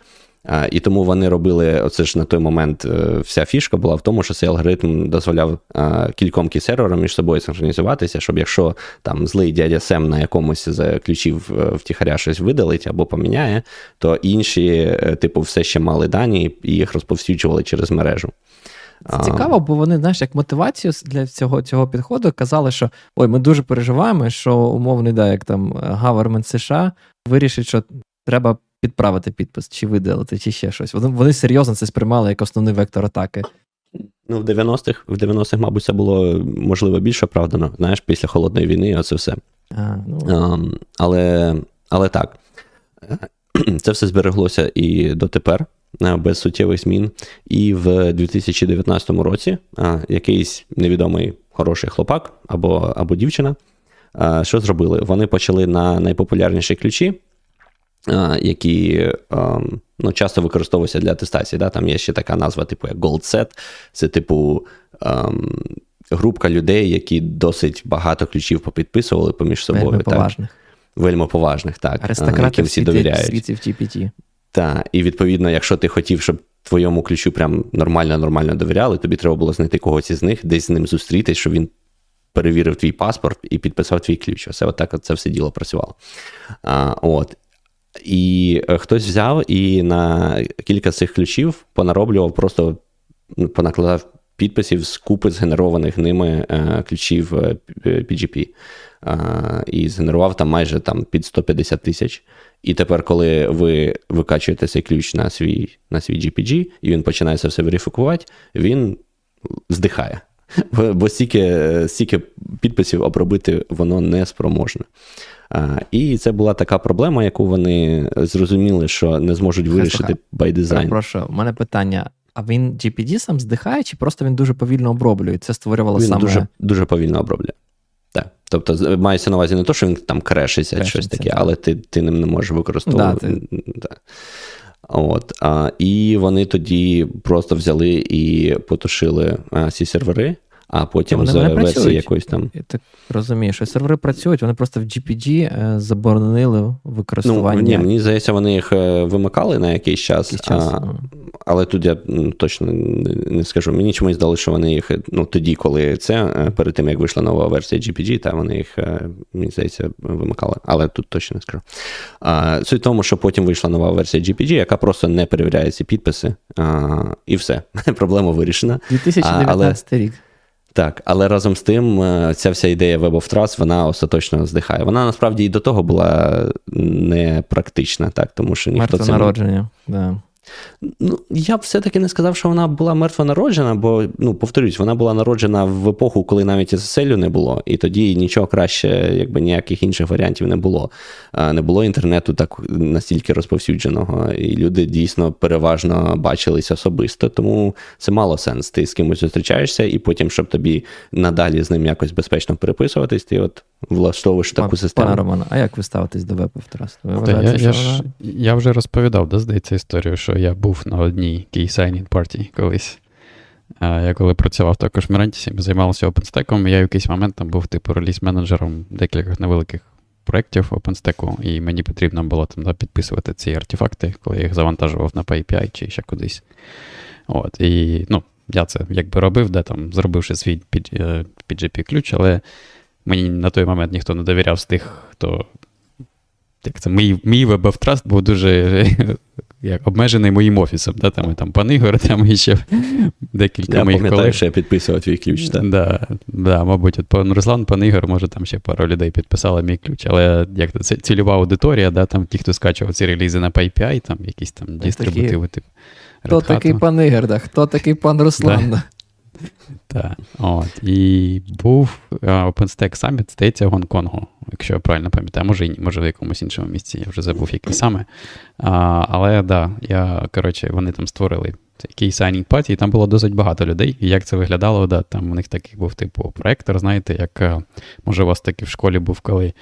І тому вони робили, оце ж на той момент е, вся фішка була в тому, що цей алгоритм дозволяв кільком кей-серверам між собою синхронізуватися, щоб якщо там злий дядя Сем на якомусь з ключів е, втіхаря щось видалить або поміняє, то інші, е, типу, все ще мали дані і їх розповсюджували через мережу. Це цікаво, бо вони, знаєш, як мотивацію для цього цього підходу казали, що ой, ми дуже переживаємо, що умовний да, як там гавермент США вирішить, що треба підправити підпис, чи видалити, чи ще щось. Вони вони серйозно це сприймали як основний вектор атаки. Ну, в 90-х, в 90-х, мабуть, це було можливо більше оправдано. Знаєш, після холодної війни, оце все. А, ну. um, але, але так, це все збереглося і дотепер. Без суттєвих змін. І в 2019 році а, якийсь невідомий хороший хлопак або або дівчина, а, що зробили? Вони почали на найпопулярніші ключі які ну, часто використовуються для атестації. Да? Там є ще така назва, типу як Gold Set. Це, типу, групка людей, які досить багато ключів попідписували поміж собою. Вельми поважних. Вельми поважних, так. Аристократи всі довіряють. світі в GPT. Так, і відповідно, якщо ти хотів, щоб твоєму ключу прям нормально-нормально довіряли, тобі треба було знайти когось із них, десь з ним зустрітись, щоб він перевірив твій паспорт і підписав твій ключ. Оце отак це все діло працювало. А, от. І е, хтось взяв і на кілька цих ключів понароблював, просто ну, понакладав підписів з купи згенерованих ними е, ключів PGP. Е, і згенерував там майже там під 150 тисяч. І тепер, коли ви викачуєте цей ключ на свій на свій GPG, і він починає це все верифікувати, він здихає. Бо стільки, стільки підписів обробити воно не спроможне. І це була така проблема, яку вони зрозуміли, що не зможуть вирішити by design. Прошу, у мене питання. А він GPD сам здихає, чи просто він дуже повільно оброблює? Це створювало він саме. Дуже дуже повільно оброблює. Так. Тобто, мається на увазі не то, що він там крешиться, Крешиться, щось таке, так. але ти ти ним не можеш використовувати. Да. От, а, І вони тоді просто взяли і потушили а, ці сервери, а потім Вони з не версії якоїсь там. Я так розумію, що сервери працюють, вони просто в GPG е, заборонили Ну, ні, мені здається, вони їх е, вимикали на якийсь час, якийсь час. А, але тут я м, точно не скажу. Мені чомусь здалося, що вони їх ну, тоді, коли це, е, перед тим як вийшла нова версія GPG, та вони їх, мені здається, вимикали. Але тут точно не скажу. А, Суть в тому, що потім вийшла нова версія GPG, яка просто не перевіряє ці підписи, а, і все. Проблема вирішена. 2019 рік. Так, але разом з тим, е, ця вся ідея Web of Trust, вона остаточно здихає. Вона насправді і до того була не практична, так, тому що ніхто Мертве цим народження. Да. Ну, я б все-таки не сказав, що вона була мертво народжена, бо, ну, повторюсь, вона була народжена в епоху, коли навіть SSL не було, і тоді нічого краще, якби ніяких інших варіантів не було. Не було інтернету так настільки розповсюдженого, і люди дійсно переважно бачились особисто, тому це мало сенс. Ти з кимось зустрічаєшся, і потім, щоб тобі надалі з ним якось безпечно переписуватись, ти от влаштовуєш таку Пан- систему. Пане Романе, а як ви ставитесь до вважаєте, я, що я, ж, я вже розповідав, да, здається, історію, що я був на одній key signing парті колись. Я коли працював також в Мірантісі, ми займалися OpenStack, я в якийсь момент там був типу реліз-менеджером декількох невеликих проєктів OpenStack, і мені потрібно було там да, підписувати ці артефакти, коли я їх завантажував на PyPI чи ще кудись. От, і ну, я це якби робив, де там, зробивши свій е, PGP ключ, але мені на той момент ніхто не довіряв з тих, хто. Як це, мій, мій Web of був дуже як, обмежений моїм офісом. Да? Там, і там пан Ігор, там і ще декілька Я моїх пам'ятаю, колег. що я підписував твій ключ. Так? Да, да, мабуть, от пан Руслан, пан Ігор, може, там ще пару людей підписали мій ключ. Але як це цільова аудиторія, да, там ті, хто скачував ці релізи на PyPI, там якісь там дистрибутиви, типу. Хто такий пан Ігор, да? хто такий пан Руслан? Да. Так, от. І був OpenStack Summit, здається, в Гонконгу, якщо я правильно пам'ятаю, може і може в якомусь іншому місці, я вже забув, який саме. А, але да, я, коротше, вони там створили такий signing party, і там було досить багато людей. І як це виглядало, да, там у них такий був типу проектор, знаєте, як е, може у вас такий в школі був, коли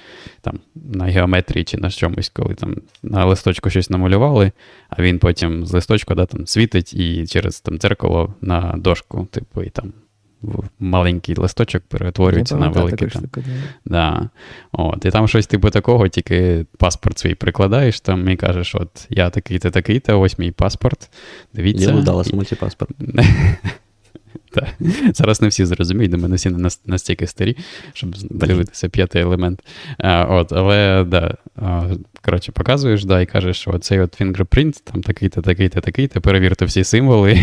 там на геометрії чи на чомусь, коли там на листочку щось намалювали, а він потім з листочка да, там, світить і через там дзеркало на дошку, типу, і там маленький листочок перетворюється на великий. Там. штуку, да. Да. От, і там щось типу такого, тільки паспорт свій прикладаєш там і кажеш, от я такий-то, такий-то, ось мій паспорт. Дивіться. Я дала мультипаспорт. Так. Зараз не всі зрозуміють, до мене всі не настільки старі, щоб дивитися п'ятий елемент. А, от, але да, коротше, показуєш, да, і кажеш, що цей от fingerprint, там такий-то, такий-то, такий-то, перевірте всі символи.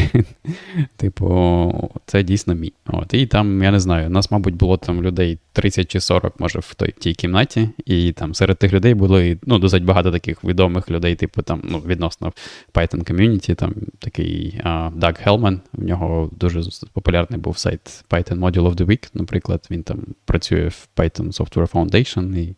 типу, це дійсно мій. От, і там, я не знаю, нас, мабуть, було там людей 30 чи 40, може, в той тій кімнаті, і там серед тих людей було і, ну, досить багато таких відомих людей, типу там, ну, відносно Python community, там такий Даг Хелман, в нього дуже популярний був сайт Python Module of the Week, наприклад, він там працює в Python Software Foundation і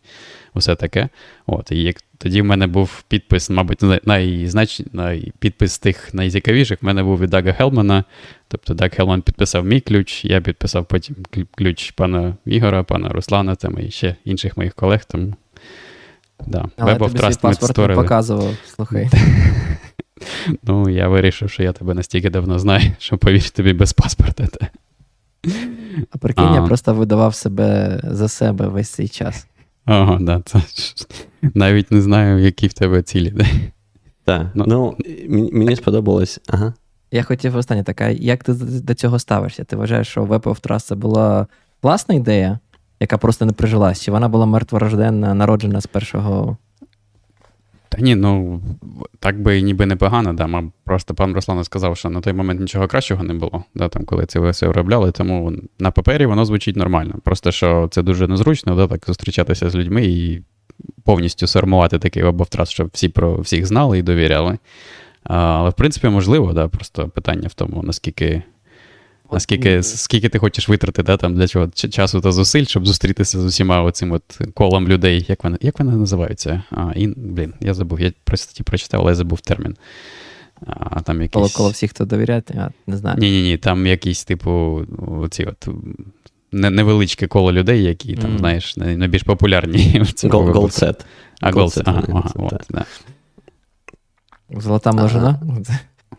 усе таке. От, і як тоді в мене був підпис, мабуть, най- найзнач... най... підпис тих найцікавіших в мене був від Дага Хелмана. Тобто Даг Хелман підписав мій ключ, я підписав потім ключ пана Ігора, пана Руслана там, і ще інших моїх колег. Тому, да. Але Web of Trust ми створили. показував, слухай. Ну, я вирішив, що я тебе настільки давно знаю, що повір тобі без паспорта. Та. А прикинь, я просто видавав себе за себе весь цей час. Ага, да, це навіть не знаю, які в тебе цілі. Да? Так. Ну. Ну, мені сподобалось. Ага. Я хотів останнє така, як ти до до цього ставишся? Ти вважаєш, що Web of Trust це була класна ідея, яка просто не прижилась? Чи вона була мертворожденна, народжена з першого. Та ні, ну так би ніби непогано, да. Просто пан Руслан сказав, що на той момент нічого кращого не було, да, там, коли це все виробляли, тому на папері воно звучить нормально. Просто що це дуже незручно, да, так зустрічатися з людьми і повністю сформувати такий Trust, щоб всі про всіх знали і довіряли. А, але в принципі можливо, да, просто питання в тому, наскільки. Наскільки скільки ти хочеш витратити да, там, для чого часу та зусиль, щоб зустрітися з усіма оцим от колом людей, як вони, як вони називаються? А, ін, блін, я забув, я про статті прочитав, але я забув термін. А, там якісь... Коло, коло всіх, хто довіряє, я не знаю. Ні, ні, ні, там якісь, типу, оці от невеличке коло людей, які там, mm. знаєш, найбільш популярні в цьому Gold set. А Gold Ага, ага, от, да. Золота множина.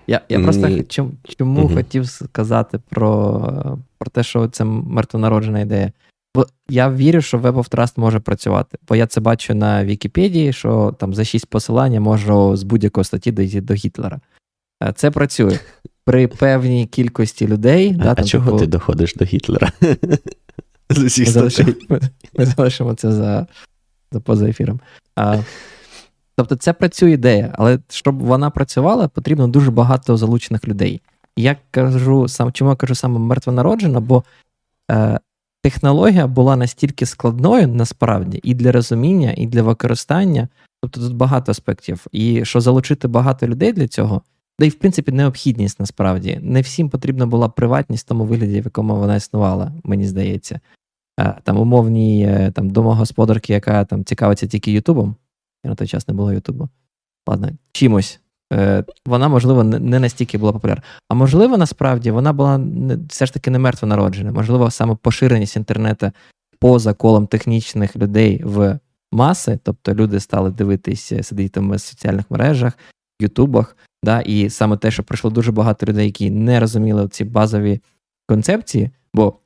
Я я просто чому, чому угу. хотів сказати про про те, що це мертвонароджена ідея. Бо я вірю, що Web of Trust може працювати. Бо я це бачу на Вікіпедії, що там за шість посилань можу з будь-якої статті дійти до Гітлера. Е, це працює при певній кількості людей. А, да, там, чого типу... ти доходиш до Гітлера? З усіх ми, залишимо, ми залишимо це за за поза ефіром. А, Тобто, це працює ідея, але щоб вона працювала, потрібно дуже багато залучених людей. Я кажу сам, чому я кажу саме мертвонароджена, бо е, технологія була настільки складною насправді і для розуміння, і для використання. Тобто тут багато аспектів. І що залучити багато людей для цього, да і в принципі необхідність насправді. Не всім потрібна була приватність в тому вигляді, в якому вона існувала, мені здається. Е, там умовній е, там, домогосподарки, яка там цікавиться тільки Ютубом. Я на той час не було Ютубу. Ладно, чимось. Е, вона, можливо, не настільки була популярна. А можливо, насправді вона була все ж таки не мертво народжена. Можливо, саме поширеність інтернету поза колом технічних людей в маси, тобто люди стали дивитися, сидіти в соціальних мережах, Ютубах, да, і саме те, що прийшло дуже багато людей, які не розуміли ці базові концепції, бо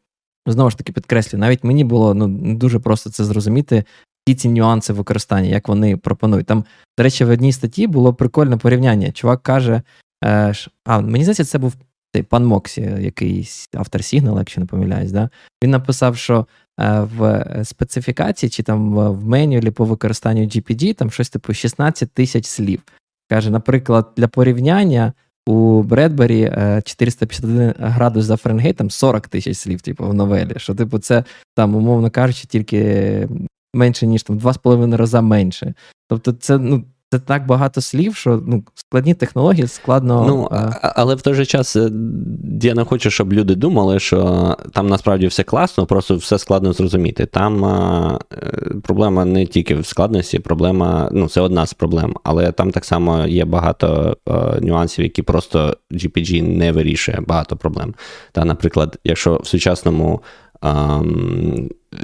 знову ж таки підкреслю, навіть мені було ну дуже просто це зрозуміти. Ті ці нюанси використання, як вони пропонують. Там, до речі, в одній статті було прикольне порівняння. Чувак каже, е, а мені здається, це був цей пан Моксі, якийсь автор Сігнал, якщо не помиляюсь. Да? Він написав, що е, в специфікації чи там в менюлі по використанню GPG там щось типу 16 тисяч слів. Каже, наприклад, для порівняння у Бредбері 451 градус за Фаренгейтом 40 тисяч слів, типу, в новелі. Що, типу, це там, умовно кажучи, тільки менше, ніж там 2,5 рази менше. Тобто, це ну, це так багато слів, що ну, складні технології складно. Ну, а... Але в той же час я не хочу, щоб люди думали, що там насправді все класно, просто все складно зрозуміти. Там а, е, проблема не тільки в складності, проблема, ну, це одна з проблем, але там так само є багато а, е, нюансів, які просто GPG не вирішує багато проблем. Та, наприклад, якщо в сучасному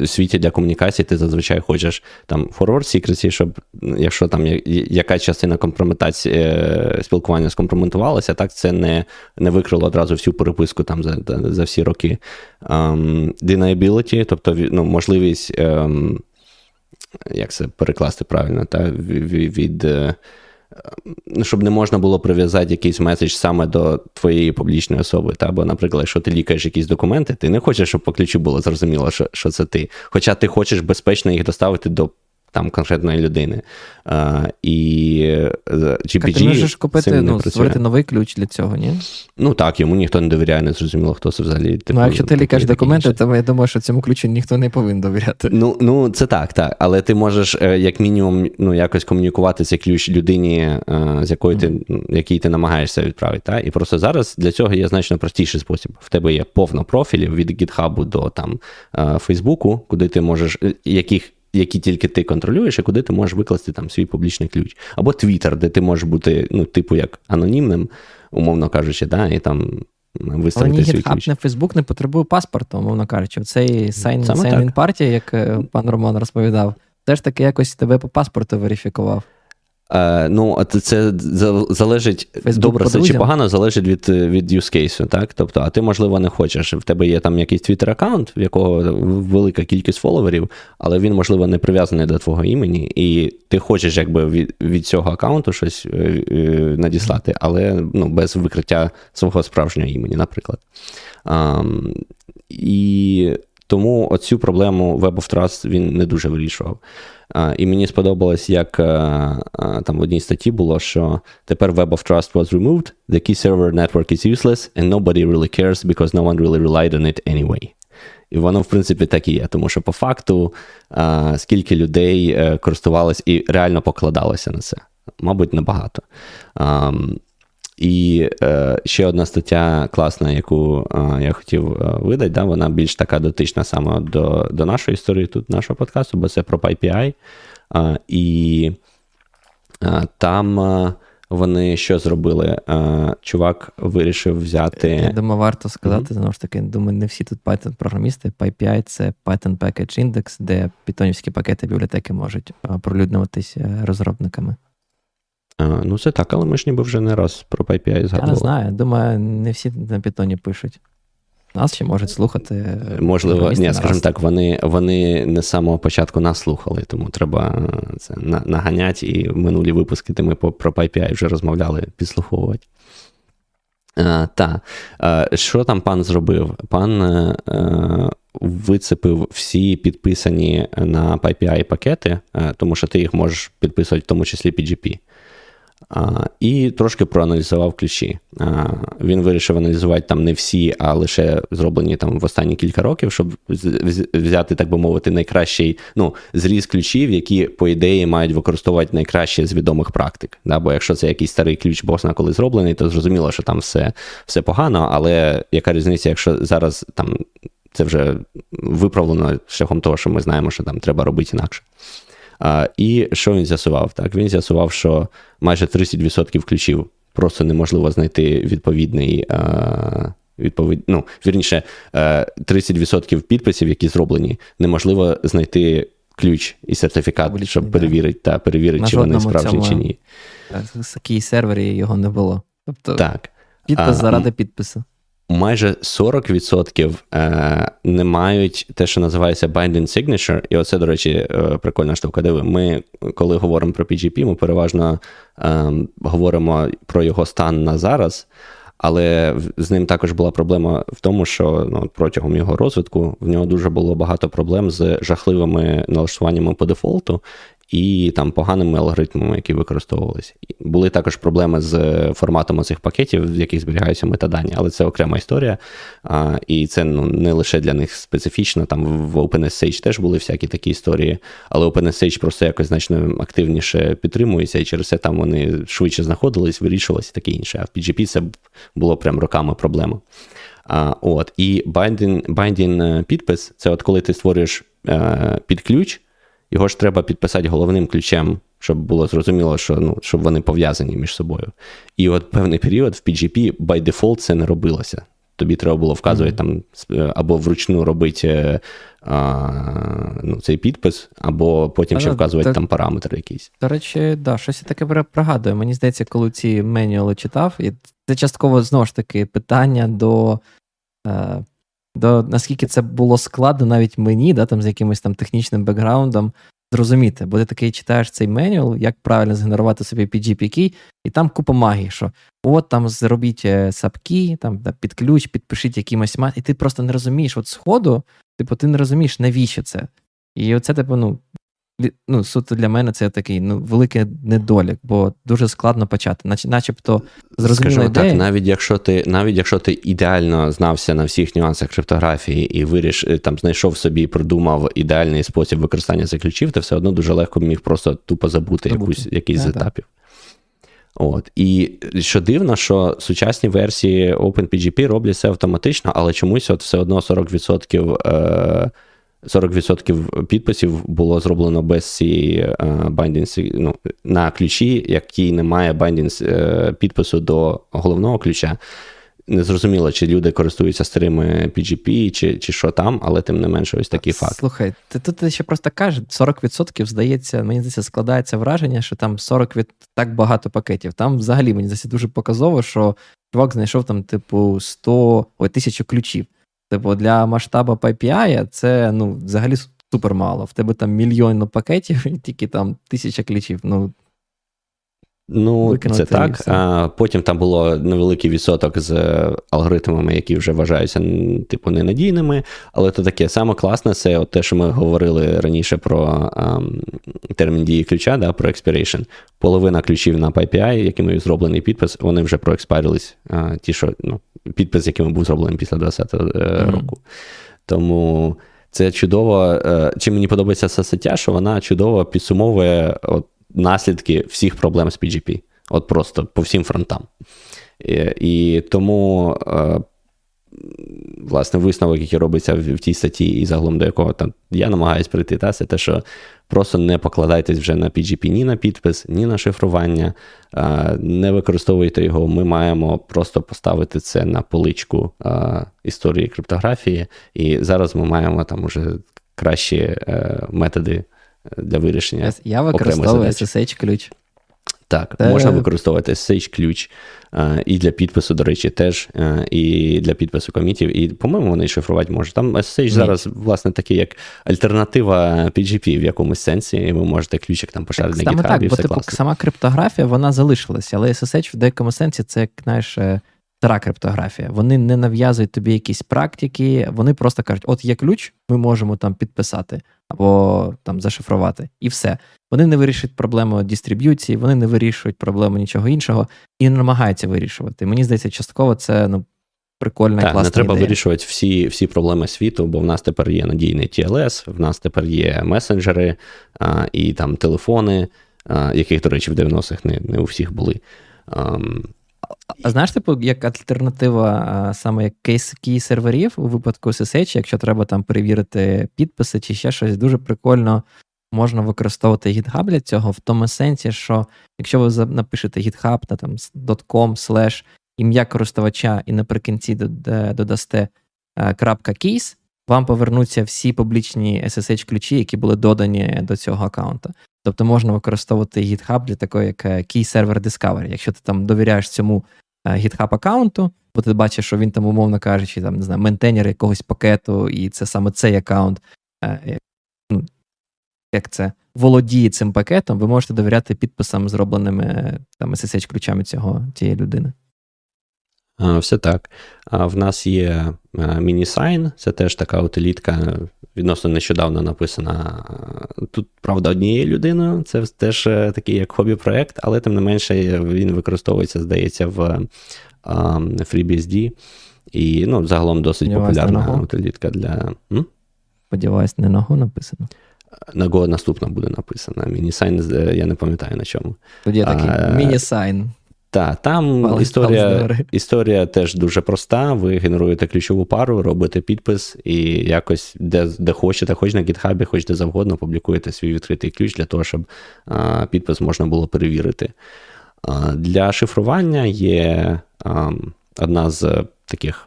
світі для комунікації ти зазвичай хочеш там forward secrecy, щоб якщо там яка частина компрометації е, спілкування скомпрометувалася, так це не не викрило одразу всю переписку там за за всі роки. Um, deniability, тобто ну, можливість, um, як це перекласти правильно, та, від. від е, щоб не можна було прив'язати якийсь меседж саме до твоєї публічної особи. Та? Бо, наприклад, якщо ти лікаєш якісь документи, ти не хочеш, щоб по ключу було зрозуміло, що що це ти. Хоча ти хочеш безпечно їх доставити до там конкретної людини. А, І GPG Ти можеш купити, ну, створити новий ключ для цього, ні? Ну так, йому ніхто не довіряє, не зрозуміло, хто це взагалі. Типу, ну, якщо ти лікаєш документи, то я думаю, що цьому ключу ніхто не повинен довіряти. Ну, ну це так, так. Але ти можеш, е, як мінімум, ну, якось комунікувати цей ключ людині, е, з якої ти, mm-hmm. якій ти намагаєшся відправити. Та? І просто зараз для цього є значно простіший спосіб. В тебе є повно профілів від GitHub до там Фейсбуку, куди ти можеш, яких які тільки ти контролюєш, і куди ти можеш викласти там свій публічний ключ. Або Twitter, де ти можеш бути, ну, типу, як анонімним, умовно кажучи, да, і там виставити Але ні свій ключ. не Фейсбук не потребує паспорту, умовно кажучи. Цей sign-in party, як е, пан Роман розповідав, теж таки якось тебе по паспорту верифікував. Е, ну, це залежить Facebook добре, це чи погано залежить від від use case, так? Тобто, а ти, можливо, не хочеш. В тебе є там якийсь Twitter аккаунт, в якого велика кількість фоловерів, але він, можливо, не прив'язаний до твого імені, і ти хочеш якби від від цього аккаунту щось е, е, надіслати, але ну, без викриття свого справжнього імені, наприклад. Um, і тому оцю проблему Web of Trust він не дуже вирішував. І мені сподобалось, як е, е, там в одній статті було, що тепер Web of Trust was removed, the key server network is useless, and nobody really cares because no one really relied on it anyway. І воно, в принципі, так і є, тому що по факту, скільки людей е, користувалось і реально покладалося на це, мабуть, небагато. І е, ще одна стаття класна, яку е, я хотів е, видати, да, вона більш така дотична саме до до нашої історії, тут нашого подкасту, бо це про PyPI. Е, і е, там е, вони що зробили? Чувак вирішив взяти. Я думаю, варто сказати, mm-hmm. знову ж таки, думаю, не всі тут Python-програмісти. PyPI це Python Package Index, де питонівські пакети бібліотеки можуть пролюднюватися розробниками. А, Ну, це так, але ми ж ніби вже не раз про PyPI згадували. Я не знаю. Думаю, не всі на питоні пишуть. Нас ще можуть слухати. Можливо, ні, скажімо так, вони вони не з самого початку нас слухали, тому треба це наганяти. І в минулі випуски, де ми про PyPI вже розмовляли, підслуховувати. Так, що там пан зробив? Пан е, вицепив всі підписані на PyPI пакети, е, тому що ти їх можеш підписувати, в тому числі PGP. І трошки проаналізував ключі. Він вирішив аналізувати там не всі, а лише зроблені там в останні кілька років, щоб взяти, так би мовити, найкращий ну, зріз ключів, які, по ідеї, мають використовувати найкраще з відомих практик. Да? Бо якщо це якийсь старий ключ босна коли зроблений, то зрозуміло, що там все, все погано, але яка різниця, якщо зараз там це вже виправлено шляхом того, що ми знаємо, що там треба робити інакше. А, І що він з'ясував? Так, Він з'ясував, що майже 30% ключів просто неможливо знайти відповідний. А, відповідь, ну, Вірніше, 30% підписів, які зроблені, неможливо знайти ключ і сертифікат, Облічні, щоб перевірити, та, перевірити, чи вони справжні чи ні. В такій сервері його не було. Тобто так. підпис а, заради підпису майже 40% е, не мають те, що називається binding signature. І оце, до речі, е, прикольна штука. Диви, ми, коли говоримо про PGP, ми переважно е, говоримо про його стан на зараз. Але з ним також була проблема в тому, що ну, протягом його розвитку в нього дуже було багато проблем з жахливими налаштуваннями по дефолту, і там поганими алгоритмами, які використовувалися. Були також проблеми з форматом цих пакетів, в яких зберігаються метадані, але це окрема історія. А, І це ну, не лише для них специфічно. Там в OpenSSH теж були всякі такі історії, але OpenSSH просто якось значно активніше підтримується, і через це там вони швидше знаходились, вирішувалися і таке інше. А в PGP це було прям роками проблема. А, от, І binding, binding підпис це от коли ти створюєш е, під ключ. Його ж треба підписати головним ключем, щоб було зрозуміло, що ну, щоб вони пов'язані між собою. І от певний період в PGP by default це не робилося. Тобі треба було вказувати там або вручну робити а, ну, цей підпис, або потім ще вказувати так, там параметри якісь. До речі, да, щось я таке пригадую. Мені здається, коли ці менюали читав, і це частково знову ж таки питання до е, до наскільки це було складно навіть мені, да, там з якимось там технічним бекграундом, зрозуміти, бо ти такий читаєш цей менюал, як правильно згенерувати собі PGP-кey, і там купа магії, що от там зробіть е, сапки, там під ключ, підпишіть якимось мат, і ти просто не розумієш от сходу, типу, ти не розумієш, навіщо це. І оце, типу, ну, ну, суто для мене це такий ну, великий недолік, бо дуже складно почати. Нач, начебто зрозуміло Скажу ідея. так, навіть якщо ти навіть якщо ти ідеально знався на всіх нюансах криптографії і виріш, е, там знайшов собі і придумав ідеальний спосіб використання цих ключів, ти все одно дуже легко міг просто тупо забути, забути. якусь якийсь з етапів. От. І що дивно, що сучасні версії OpenPGP роблять це автоматично, але чомусь от все одно 40% е, 40% підписів було зроблено без цієї е, ну, на ключі, який не має байдінг е, підпису до головного ключа. Не зрозуміло, чи люди користуються старими PGP, чи чи що там, але тим не менше, ось такий факт. Слухай, ти тут ще просто кажеш, 40% здається, мені здається, складається враження, що там 40 від так багато пакетів. Там взагалі мені здається дуже показово, що чувак знайшов там, типу, 100 ой, тисячу ключів. Типу, для масштабу PPI це ну, взагалі супер мало. В тебе там мільйон пакетів і тільки там тисяча ключів. Ну, Ну, це так. А Потім там було невеликий відсоток з алгоритмами, які вже вважаються типу ненадійними. Але то таке саме класне, це от те, що ми говорили раніше про а, термін дії ключа, да, про expiration. Половина ключів на PyPI, якими зроблений підпис, вони вже проекспарились. А, ті, що ну, підпис, яким був зроблений після 20 mm-hmm. року. Тому це чудово. Е, чим мені подобається ця стаття, що вона чудово підсумовує от наслідки всіх проблем з PGP. От просто по всім фронтам. І, і тому. Власне, висновок, який робиться в, в тій статті, і загалом до якого там я намагаюся прийти, та, це те, що просто не покладайтесь вже на PGP ні на підпис, ні на шифрування, а, не використовуйте його. Ми маємо просто поставити це на поличку а, історії криптографії, і зараз ми маємо там уже кращі а, е, методи для вирішення. Я використовую SSH ключ. Так, Те... можна використовувати SSH ключ е, і для підпису, до речі, теж, е, і для підпису комітів. І, по-моєму, вони шифрувати можуть. Там Ні. зараз, власне, такий як альтернатива PGP в якомусь сенсі, і ви можете ключик там пошарити на GitHub, так, і все типу, класно. сама криптографія вона залишилася, але SSH в деякому сенсі це, як знаєш, е, стара криптографія. Вони не нав'язують тобі якісь практики, вони просто кажуть: от є ключ, ми можемо там підписати або там зашифрувати, і все. Вони не вирішують проблему дистриб'юції, вони не вирішують проблему нічого іншого і не намагаються вирішувати. Мені здається, частково це ну. Прикольна так, класна не треба ідея. вирішувати всі всі проблеми світу, бо в нас тепер є надійний TLS, в нас тепер є месенджери а, і там телефони, а, яких, до речі, в 90-х не не у всіх були. А, а знаєш, типу, як альтернатива саме як кейс серверів у випадку SSH, якщо треба там перевірити підписи чи ще щось, дуже прикольно можна використовувати GitHub для цього в тому сенсі, що якщо ви напишете GitHub та там .com slash ім'я користувача і наприкінці додасте крапка keys, вам повернуться всі публічні SSH-ключі, які були додані до цього аккаунта. Тобто можна використовувати GitHub для такої, як е, Key Server Discovery. Якщо ти там довіряєш цьому е, GitHub аккаунту, бо ти бачиш, що він там, умовно кажучи, там, не знаю, ментейнер якогось пакету, і це саме цей аккаунт, е, ну, як це, володіє цим пакетом, ви можете довіряти підписам, зробленими там SSH-ключами цього цієї людини. Все так. В нас є MiniSign, це теж така утилітка, відносно нещодавно написана. Тут, правда, однією людиною. Це теж е, такий як хобі-проект, але тим не менше він використовується, здається, в FreeBSD. І ну, загалом досить популярна утилітка для. Сподіваюсь, не на Go написано. На Go наступна буде написана. Мінісайн, е, я не пам'ятаю на чому. Тоді такий мінісайн. Так, там Палець історія історія теж дуже проста. Ви генеруєте ключову пару, робите підпис і якось де де хочете, хоч на гітхабі, хоч де завгодно, публікуєте свій відкритий ключ для того, щоб а, підпис можна було перевірити. А, Для шифрування є а, одна з таких.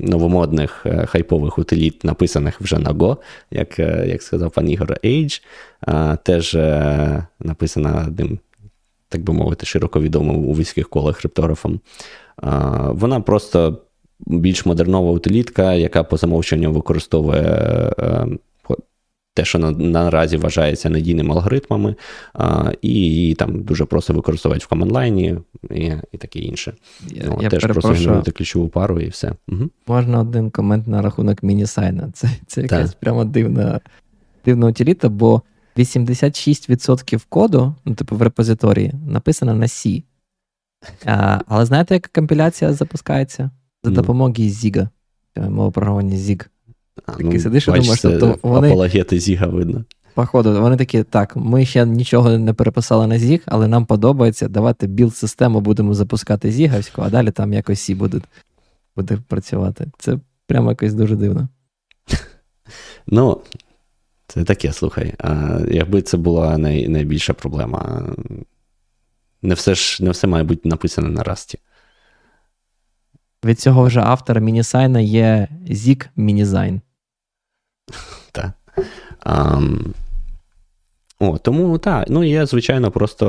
Новомодних е, хайпових утиліт, написаних вже на Go, як е, як сказав пан Ігор Age, теж е, написана одним так би мовити, широко відомим у війських колах криптографом. Вона просто більш модернова утилітка, яка по замовченню використовує е, те, що наразі вважається надійними алгоритмами, і її там дуже просто використовують в командлайні і і таке інше. Я, ну, я Теж просто генеруєте ключову пару і все. Угу. Можна один комент на рахунок міні-сайна. Це це якась так. прямо дивна дивна утиліта, бо 86% коду, ну, типу в репозиторії, написано на C. А, Але знаєте, яка компіляція запускається? За допомогою Zig'а. Мова програмування Zig. Такий ну, сидиш і думаєш, тобто вони... Апологети Zig'а видно. Походу, вони такі, так, ми ще нічого не переписали на Zig, але нам подобається. Давайте build-систему будемо запускати Zig'авську, а далі там якось C буде, буде працювати. Це прямо якось дуже дивно. Ну, це таке, слухай. А Якби це була най, найбільша проблема, не все ж не все має бути написане на расті. Від цього вже автора мінісайна є Зік Мінізайн. Так. О, Тому так, ну є, звичайно, просто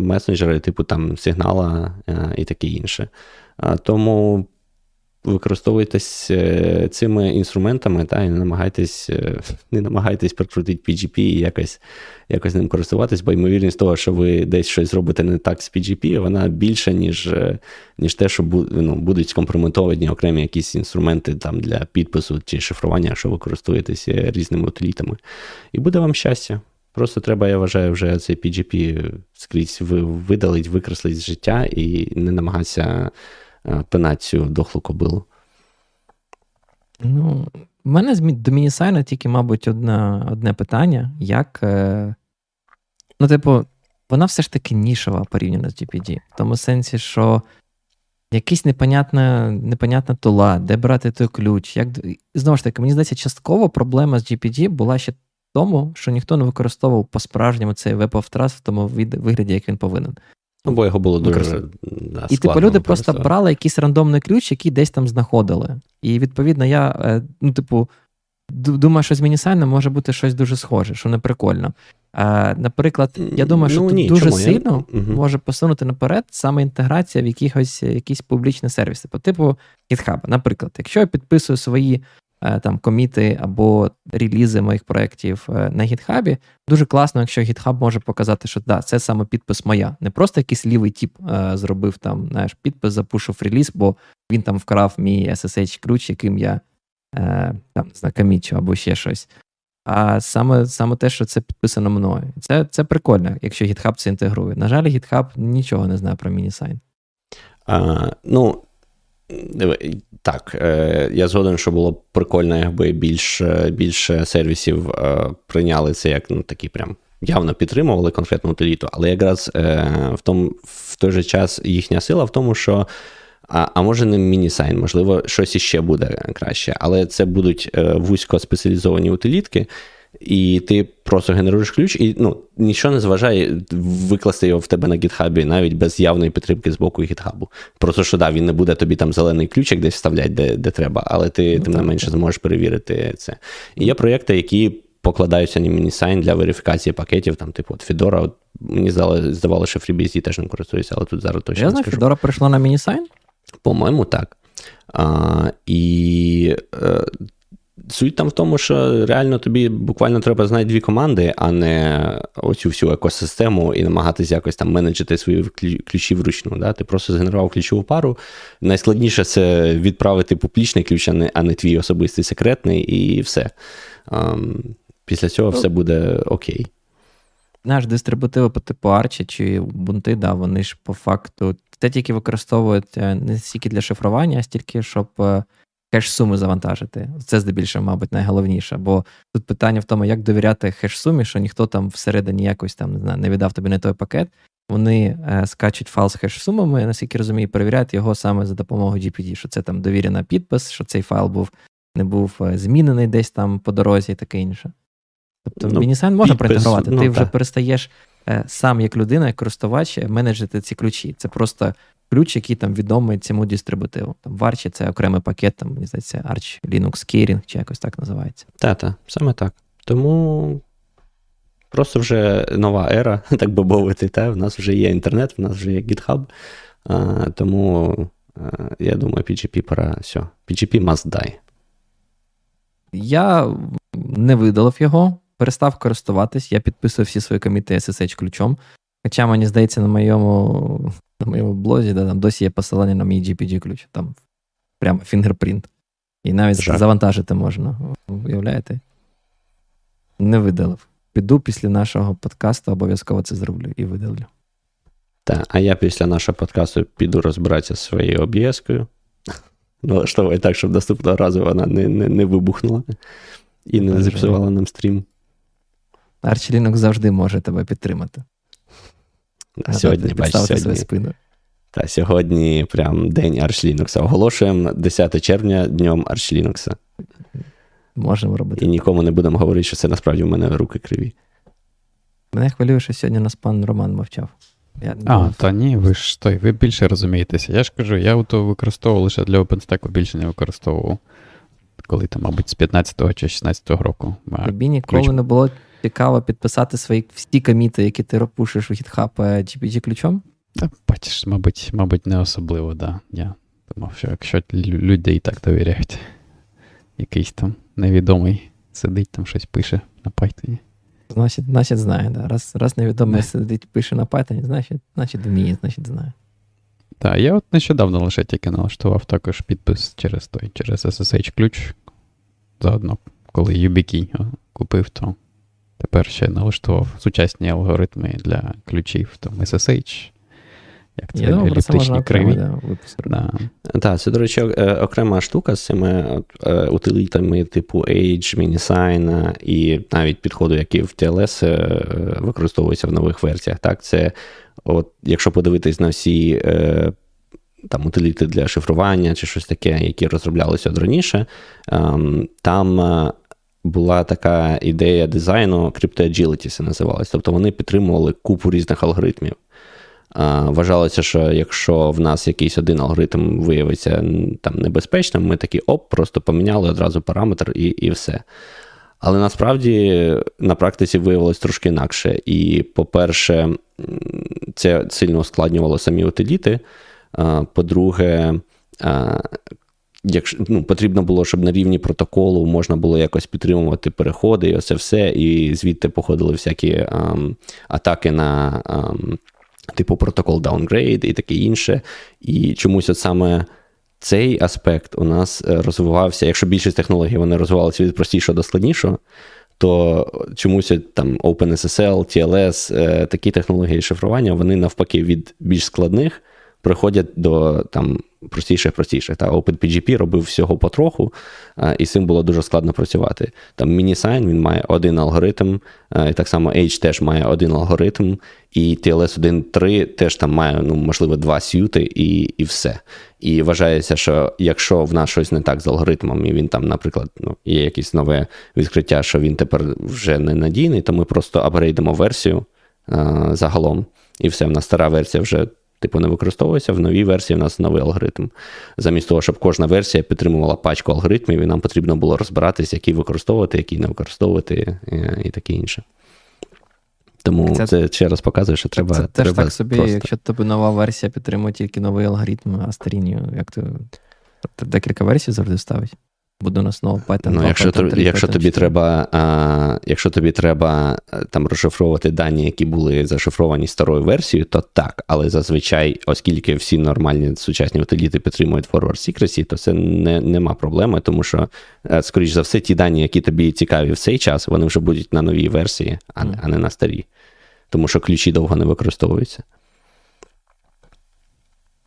месенджери, типу там сигнала е, і таке інше. Тому використовуйтесь е, цими інструментами, та, і не намагайтесь е, не намагайтесь прикрутити PGP і якось якось ним користуватись, бо ймовірність того, що ви десь щось зробите не так з PGP, вона більша, ніж е, ніж те, що ну, будуть скомпрометовані окремі якісь інструменти там для підпису чи шифрування, якщо ви користуєтесь різними утилітами. І буде вам щастя. Просто треба, я вважаю, вже цей PGP скрізь видалить, викреслить з життя і не намагатися пенацію дохлу кобилу? Ну, в мене до Мінісайна тільки, мабуть, одне одне питання. Як. Е, ну, типу, вона все ж таки нішова порівняно з GPD. В тому сенсі, що якась непонятна непонятна тула, де брати той ключ. Як... Знову ж таки, мені здається, частково проблема з GPG була ще в тому, що ніхто не використовував по-справжньому цей Trust в тому вигляді, як він повинен. Ну, бо його було дуже да, І типу люди просто брали якийсь рандомний ключ, який десь там знаходили. І відповідно, я, е, ну, типу, думаю, що з Мінісайном може бути щось дуже схоже, що не прикольно. А, Наприклад, я думаю, що ну, тут ні, дуже чому? сильно я... може посунути наперед саме інтеграція в якихось якісь публічні сервіси, по типу GitHub. Наприклад, якщо я підписую свої Е, там коміти або релізи моїх проєктів е, на гітхабі. Дуже класно, якщо GitHub може показати, що да, це саме підпис моя. Не просто якийсь лівий тип е, зробив там, знаєш, підпис, запушив реліз, бо він там вкрав мій SSH-ключ, яким я там знакомічу або ще щось. А саме саме те, що це підписано мною. Це це прикольно, якщо GitHub це інтегрує. На жаль, GitHub нічого не знає про мінісайн. Ну, так, е, я згоден, що було б прикольно, якби більше більше сервісів е, прийняли це як ну, такі прям явно підтримували конкретну утиліту, але якраз е, в тому, в той же час їхня сила в тому, що. А а може не міні-сайн, можливо, щось іще буде краще, але це будуть вузько спеціалізовані утилітки, і ти просто генеруєш ключ, і ну, нічого не зважає викласти його в тебе на гітхабі, навіть без явної підтримки з боку гітхабу. Просто що да, він не буде тобі там зелений ключик десь вставляти, де де треба, але ти ну, тим не менше зможеш перевірити це. І є проєкти, які покладаються на міні-сайн для верифікації пакетів, там, типу, от Fedora, от, мені здавалося, що FreeBSD теж не користується, але тут зараз точно. Я знаю, скажу. Fedora прийшла на міні-сайн? По-моєму, так. А, І е, Суть там в тому, що реально тобі буквально треба знати дві команди, а не оцю всю екосистему і намагатися якось там менеджити свої ключі вручну. Да? Ти просто згенерував ключову пару. Найскладніше це відправити публічний ключ, а не а не твій особистий секретний, і все. Um, після цього все буде окей. Наш дистрибутиви по типу Arch чи бунти, да, вони ж по факту це тільки використовують е, не стільки для шифрування, а стільки, щоб. Е, хеш-суми завантажити. Це здебільшого, мабуть, найголовніше. Бо тут питання в тому, як довіряти хеш-сумі, що ніхто там всередині якось там не знаю, не віддав тобі не той пакет. Вони е, скачуть файл з хеш-сумами, наскільки розумію, перевіряють його саме за допомогою GPD, що це там довірена підпис, що цей файл був не був е, змінений десь там по дорозі і таке інше. Тобто ну, Мінісайн можна проінтегрувати. Ну, Ти вже перестаєш е, сам як людина, як користувач, менеджити ці ключі. Це просто ключ, який там відомий цьому дистрибутиву. Там в Arch це окремий пакет, там, мені здається, Arch Linux Keyring, чи якось так називається. Так, саме так. Тому просто вже нова ера, так би мовити, та? в нас вже є інтернет, в нас вже є GitHub. А, Тому а, я думаю, PGP пора все. PGP must die. Я не видалив його, перестав користуватись, я підписував всі свої коміти SSH ключом. Хоча, мені здається, на моєму на моєму блозі, де там досі є посилання на мій GPG-ключ. Там прямо фінгерпринт. І навіть Жак. завантажити можна. Уявляєте? Не видалив. Піду після нашого подкасту, обов'язково це зроблю і видалю. Так, а я після нашого подкасту піду розбиратися зі своєю об'єскою. Налаштовую так, щоб наступного разу вона не не, не вибухнула і не зіпсувала нам стрім. Арчі завжди може тебе підтримати. А сьогодні бач, сьогодні, спину. Та сьогодні прям день Arch Оголошуємо 10 червня днем Arch Можемо робити. І нікому не будемо говорити, що це насправді в мене руки криві. Мене хвилює, що сьогодні нас пан Роман мовчав. Я А, та ні, ви ж той, ви більше розумієтеся. Я ж кажу, я то використовував лише для OpenStack, більше не використовував. Коли там, мабуть, з 15-го чи 16-го року. Тобі ніколи ключ... не було цікаво підписати свої всі коміти, які ти пушиш у GitHub GPT ключом? Та бачиш, мабуть, мабуть, не особливо, да. Я думав, що якщо люди і так довіряють, якийсь там невідомий сидить, там щось пише на Python. Значить, значить знає, да. Раз раз невідомий yeah. сидить, пише на Python, значить, значить вміє, значить знає. Так, я от нещодавно лише тільки налаштував також підпис через той, через SSH-ключ. Заодно, коли YubiKey купив, то Тепер ще налаштував сучасні алгоритми для ключів там SSH. Як це еліптичні криві. Да. Так, це, до речі, е, окрема штука з цими е, утилітами типу Age, Minisign і навіть підходи, які в TLS е, використовуються в нових версіях. Так, це, от, Якщо подивитись на всі там утиліти для шифрування чи щось таке, які розроблялися раніше, ем, там е, була така ідея дизайну CryptoAgility це називалось. Тобто вони підтримували купу різних алгоритмів. Вважалося, що якщо в нас якийсь один алгоритм виявиться там небезпечним, ми такі оп, просто поміняли одразу параметр і і все. Але насправді на практиці виявилось трошки інакше. І, по-перше, це сильно ускладнювало самі утиліти. По-друге, якщо ну, потрібно було, щоб на рівні протоколу можна було якось підтримувати переходи, і оце все, і звідти походили всякі ам, атаки на ам, типу протокол downgrade і таке інше. І чомусь от саме. Цей аспект у нас е, розвивався, якщо більшість технологій вони розвивалися від простішого до складнішого, то чомусь там OpenSSL, TLS, е, такі технології шифрування, вони навпаки від більш складних приходять до там простіших, простіших. Та OpenPGP робив всього потроху, і з цим було дуже складно працювати. Там MiniSign, він має один алгоритм, і так само H теж має один алгоритм, і TLS 1.3 теж там має, ну, можливо, два сюти і і все. І вважається, що якщо в нас щось не так з алгоритмом, і він там, наприклад, ну, є якесь нове відкриття, що він тепер вже не надійний, то ми просто апгрейдимо версію а, загалом. І все, в нас стара версія вже типу не використовується. В новій версії в нас новий алгоритм. Замість того, щоб кожна версія підтримувала пачку алгоритмів, і нам потрібно було розбиратися, які використовувати, які не використовувати, і, і таке інше. Тому це, це ще раз показує, що треба. Це треба теж так собі, просто... якщо тобі нова версія підтримує тільки новий алгоритм, а старі ні, як то декілька версій завжди ставить. Буде у нас знову Python. Ну, 2, якщо Python 3, якщо Python тобі треба, а, якщо тобі треба там розшифровувати дані, які були зашифровані старою версією, то так. Але зазвичай, оскільки всі нормальні сучасні утиліти підтримують forward secrecy, то це не, нема проблеми, тому що, скоріш за все, ті дані, які тобі цікаві в цей час, вони вже будуть на новій версії, а, mm. а не на старій. Тому що ключі довго не використовуються.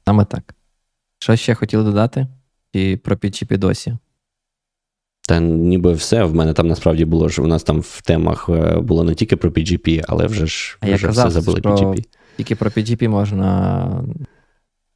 Саме так. Що ще хотіли додати? І про PGP досі? Та ніби все. В мене там насправді було ж у нас там в темах е, було не тільки про PGP, але вже ж а вже казав, все забули про... PGP. Тільки про PGP можна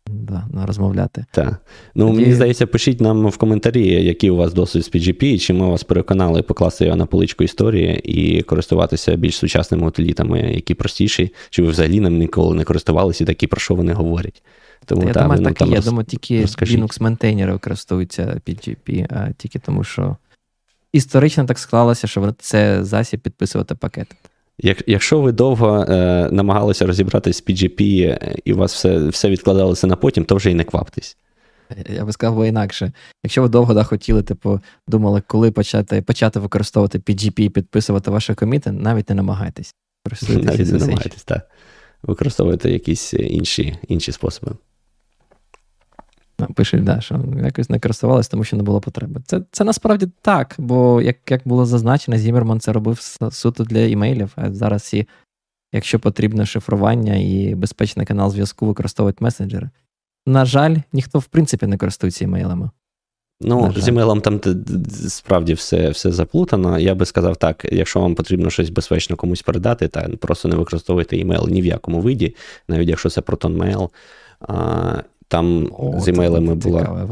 да, розмовляти. Так. Ну, Тоді... мені здається, пишіть нам в коментарі, які у вас досвід з PGP, і чи ми вас переконали покласти його на поличку історії і користуватися більш сучасними утилітами, які простіші, чи ви взагалі ним ніколи не користувалися і такі, про що вони говорять. Тому, я та, думаю, так і є. Я думаю, тільки Linux мейнтейнери використовуються PGP, а тільки тому, що історично так склалося, що це засіб підписувати пакети. Як, Якщо ви довго е, намагалися розібратися з PGP е, і у вас все все відкладалося на потім, то вже й не кваптесь. Я би сказав, бо інакше. Якщо ви довго да, хотіли, типу, думали, коли почати почати використовувати PGP і підписувати ваші коміти, навіть не намагайтесь. Навіть не намагайтесь, так. Використовуйте якісь інші, інші способи. Пишуть, да, що якось не користувалися, тому що не було потреби. Це це насправді так, бо як як було зазначено, Зімерман це робив суто для імейлів, а зараз всі, якщо потрібно шифрування і безпечний канал зв'язку, використовують месенджери. На жаль, ніхто в принципі не користується імейлами. Ну, з імейлом там справді все все заплутано. Я би сказав так: якщо вам потрібно щось безпечно комусь передати, та просто не використовуйте імейл ні в якому виді, навіть якщо це ProtonMail. Там О, з імейлами була.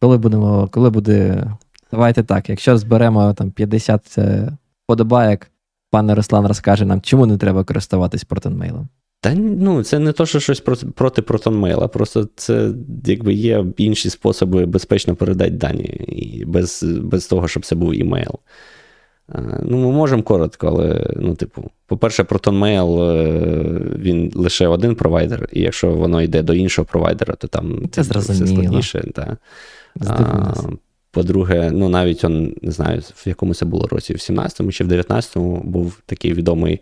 Коли будемо, коли буде. Давайте так, якщо зберемо там 50 е, подобаєк, пане Руслан розкаже нам, чому не треба користуватись протонмейлом. Та ну, це не то, що щось проти, проти протонмейла, просто це якби є інші способи безпечно передати дані, і без без того, щоб це був імейл. Ну, Ми можемо коротко, але, ну, типу, по-перше, ProtonMail він лише один провайдер, і якщо воно йде до іншого провайдера, то там це все складніше. Та. А, По-друге, ну навіть он, не знаю, в якому це було році, в 17-му чи в 19-му був такий відомий,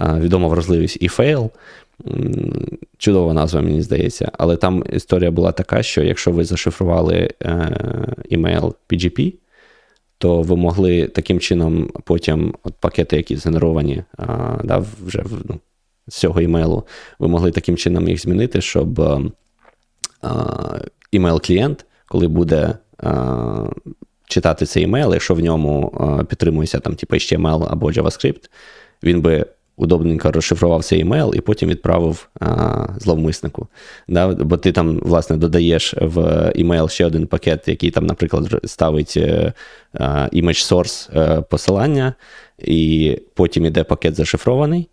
відома вразливість e-fail. Чудова назва, мені здається. Але там історія була така, що якщо ви зашифрували е- імейл PGP, то ви могли таким чином потім от пакети, які згенеровані а, да, вже ну, з цього імейлу, ви могли таким чином їх змінити, щоб імейл-клієнт, коли буде а, читати цей імейл, якщо в ньому а, підтримується там, типу, HTML або JavaScript, він би удобненько розшифрував цей email і потім відправив а, зловмиснику. Да? Бо ти там, власне, додаєш в email ще один пакет, який там, наприклад, ставить е, а, image source е, посилання, і потім іде пакет зашифрований.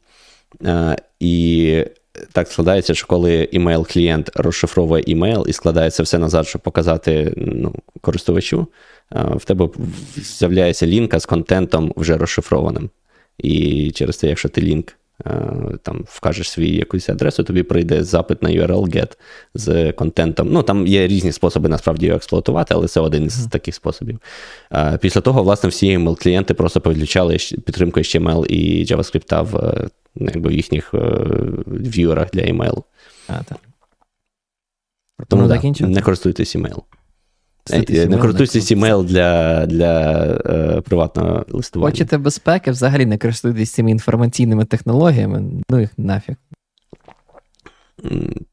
А, і так складається, що коли email-клієнт розшифровує імейл і складається все назад, щоб показати ну, користувачу, в тебе з'являється лінка з контентом вже розшифрованим. І через те, якщо ти лінк там вкажеш свій якусь адресу, тобі прийде запит на URL-GET з контентом. Ну, там є різні способи насправді його експлуатувати, але це один із таких способів. Після того, власне, всі email-клієнти просто підключали підтримку HTML і JavaScript в е, якби, в їхніх е, в'юерах для емейлу. А, так. Тому да, не користуйтесь емейл. Не користуйтесь імейл для для е, приватного листування. Хочете безпеки, взагалі не користуйтесь цими інформаційними технологіями, ну їх нафіг.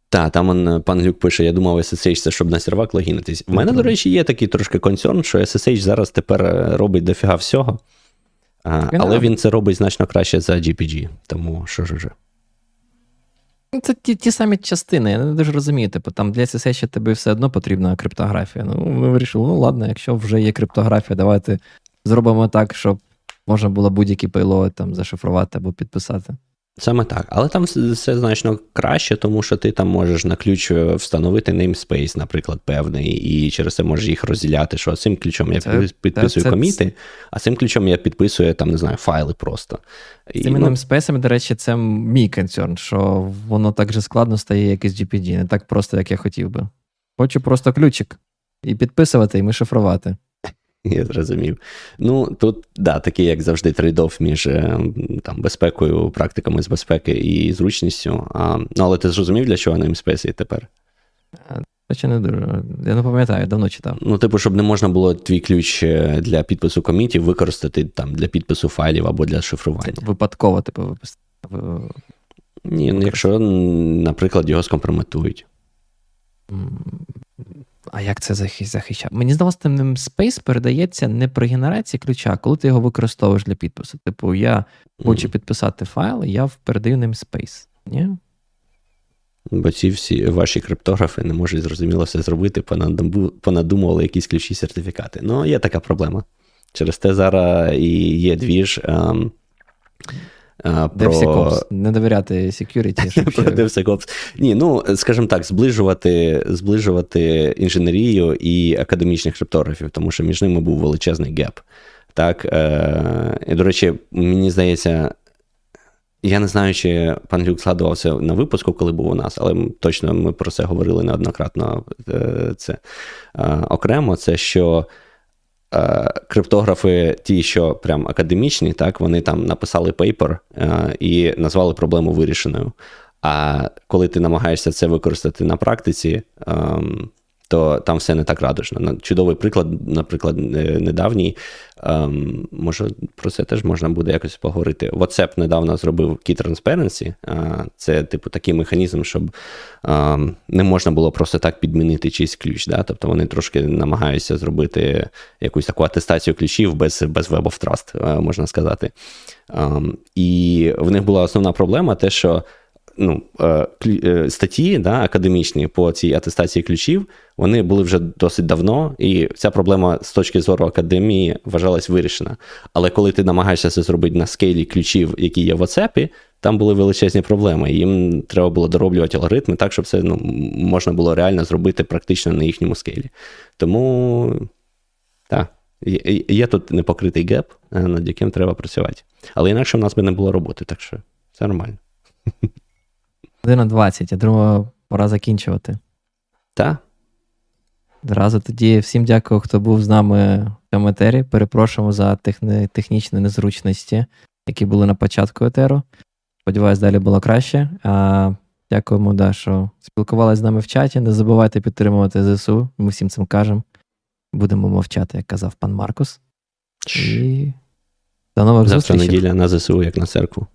Так, там он, пан Глюк пише: я думав, SSH це щоб на сервак логінитись. У мене, до речі, є такий трошки концерн, що SSH зараз тепер е, робить дофіга всього, а, але він це робить значно краще за GPG. Тому що ж уже. Ну, це ті ті самі частини, я не дуже розумію. Типу, там для SSH тобі все одно потрібна криптографія. Ну, ми вирішили, ну ладно, якщо вже є криптографія, давайте зробимо так, щоб можна було будь-які пейлоди там зашифрувати або підписати. Саме так. Але там все значно краще, тому що ти там можеш на ключ е, встановити namespace, наприклад, певний, і через це можеш їх розділяти, що цим ключом я це, підписую це, коміти, а цим ключом я підписую там, не знаю, файли просто. З цими ну, namespace, до речі, це мій концерн, що воно так же складно стає, як і з GPD, не так просто, як я хотів би. Хочу просто ключик і підписувати, і ми шифрувати. Я зрозумів. Ну, тут, да, такий, як завжди, трейдов між е, там, безпекою, практиками з безпеки і зручністю. А, Ну, але ти зрозумів, для чого namespace тепер? Хоча не дуже. Я не пам'ятаю, давно читав. Ну, типу, щоб не можна було твій ключ е, для підпису комітів використати там для підпису файлів або для шифрування. Це випадково, типу, виписати. Ні, ну якщо, наприклад, його скомпрометують. А як це захищає? Мені здалося, тим namespace передається не при генерації ключа, а коли ти його використовуєш для підпису. Типу, я хочу підписати файл, я передаю namespace. Ні? Бо ці всі ваші криптографи не можуть зрозуміло все зробити, понадумували якісь ключі сертифікати. Ну, є така проблема. Через те зараз і є двіж. Ем, про... DevSecOps. Не довіряти security. Щоб про DevSecOps. Ні, ну, скажімо так, зближувати зближувати інженерію і академічних криптографів, тому що між ними був величезний геп. Так, е, і, До речі, мені здається, я не знаю, чи пан Люк згадувався на випуску, коли був у нас, але точно ми про це говорили неоднократно е, це е, окремо. Це що. Е, криптографи, ті, що прям академічні, так, вони там написали paper е, і назвали проблему вирішеною. А коли ти намагаєшся це використати на практиці, ем, то там все не так радужно. Чудовий приклад, наприклад, недавній. Ем, може, про це теж можна буде якось поговорити. WhatsApp недавно зробив Key Transparency. Це, типу, такий механізм, щоб ем, не можна було просто так підмінити чийсь ключ. Да? Тобто вони трошки намагаються зробити якусь таку атестацію ключів без без Web of Trust, е, можна сказати. Ем, і в них була основна проблема, те, що ну, е, е, статті да, академічні по цій атестації ключів, вони були вже досить давно, і ця проблема з точки зору академії вважалась вирішена. Але коли ти намагаєшся це зробити на скейлі ключів, які є в WhatsApp, там були величезні проблеми. Їм треба було дороблювати алгоритми так, щоб це ну, можна було реально зробити практично на їхньому скейлі. Тому так, є, тут непокритий геп, е, над яким треба працювати. Але інакше в нас би не було роботи, так що все нормально. Година 20, я думаю, пора закінчувати. Так. Зразу тоді всім дякую, хто був з нами в цьому етері. Перепрошуємо за техні... технічні незручності, які були на початку етеру. Сподіваюсь, далі було краще. А, Дякуємо, да, що спілкувалися з нами в чаті. Не забувайте підтримувати ЗСУ. Ми всім цим кажемо. Будемо мовчати, як казав пан Маркус. І до нових Завтра зустрічей. неділя на ЗСУ, як на церкву.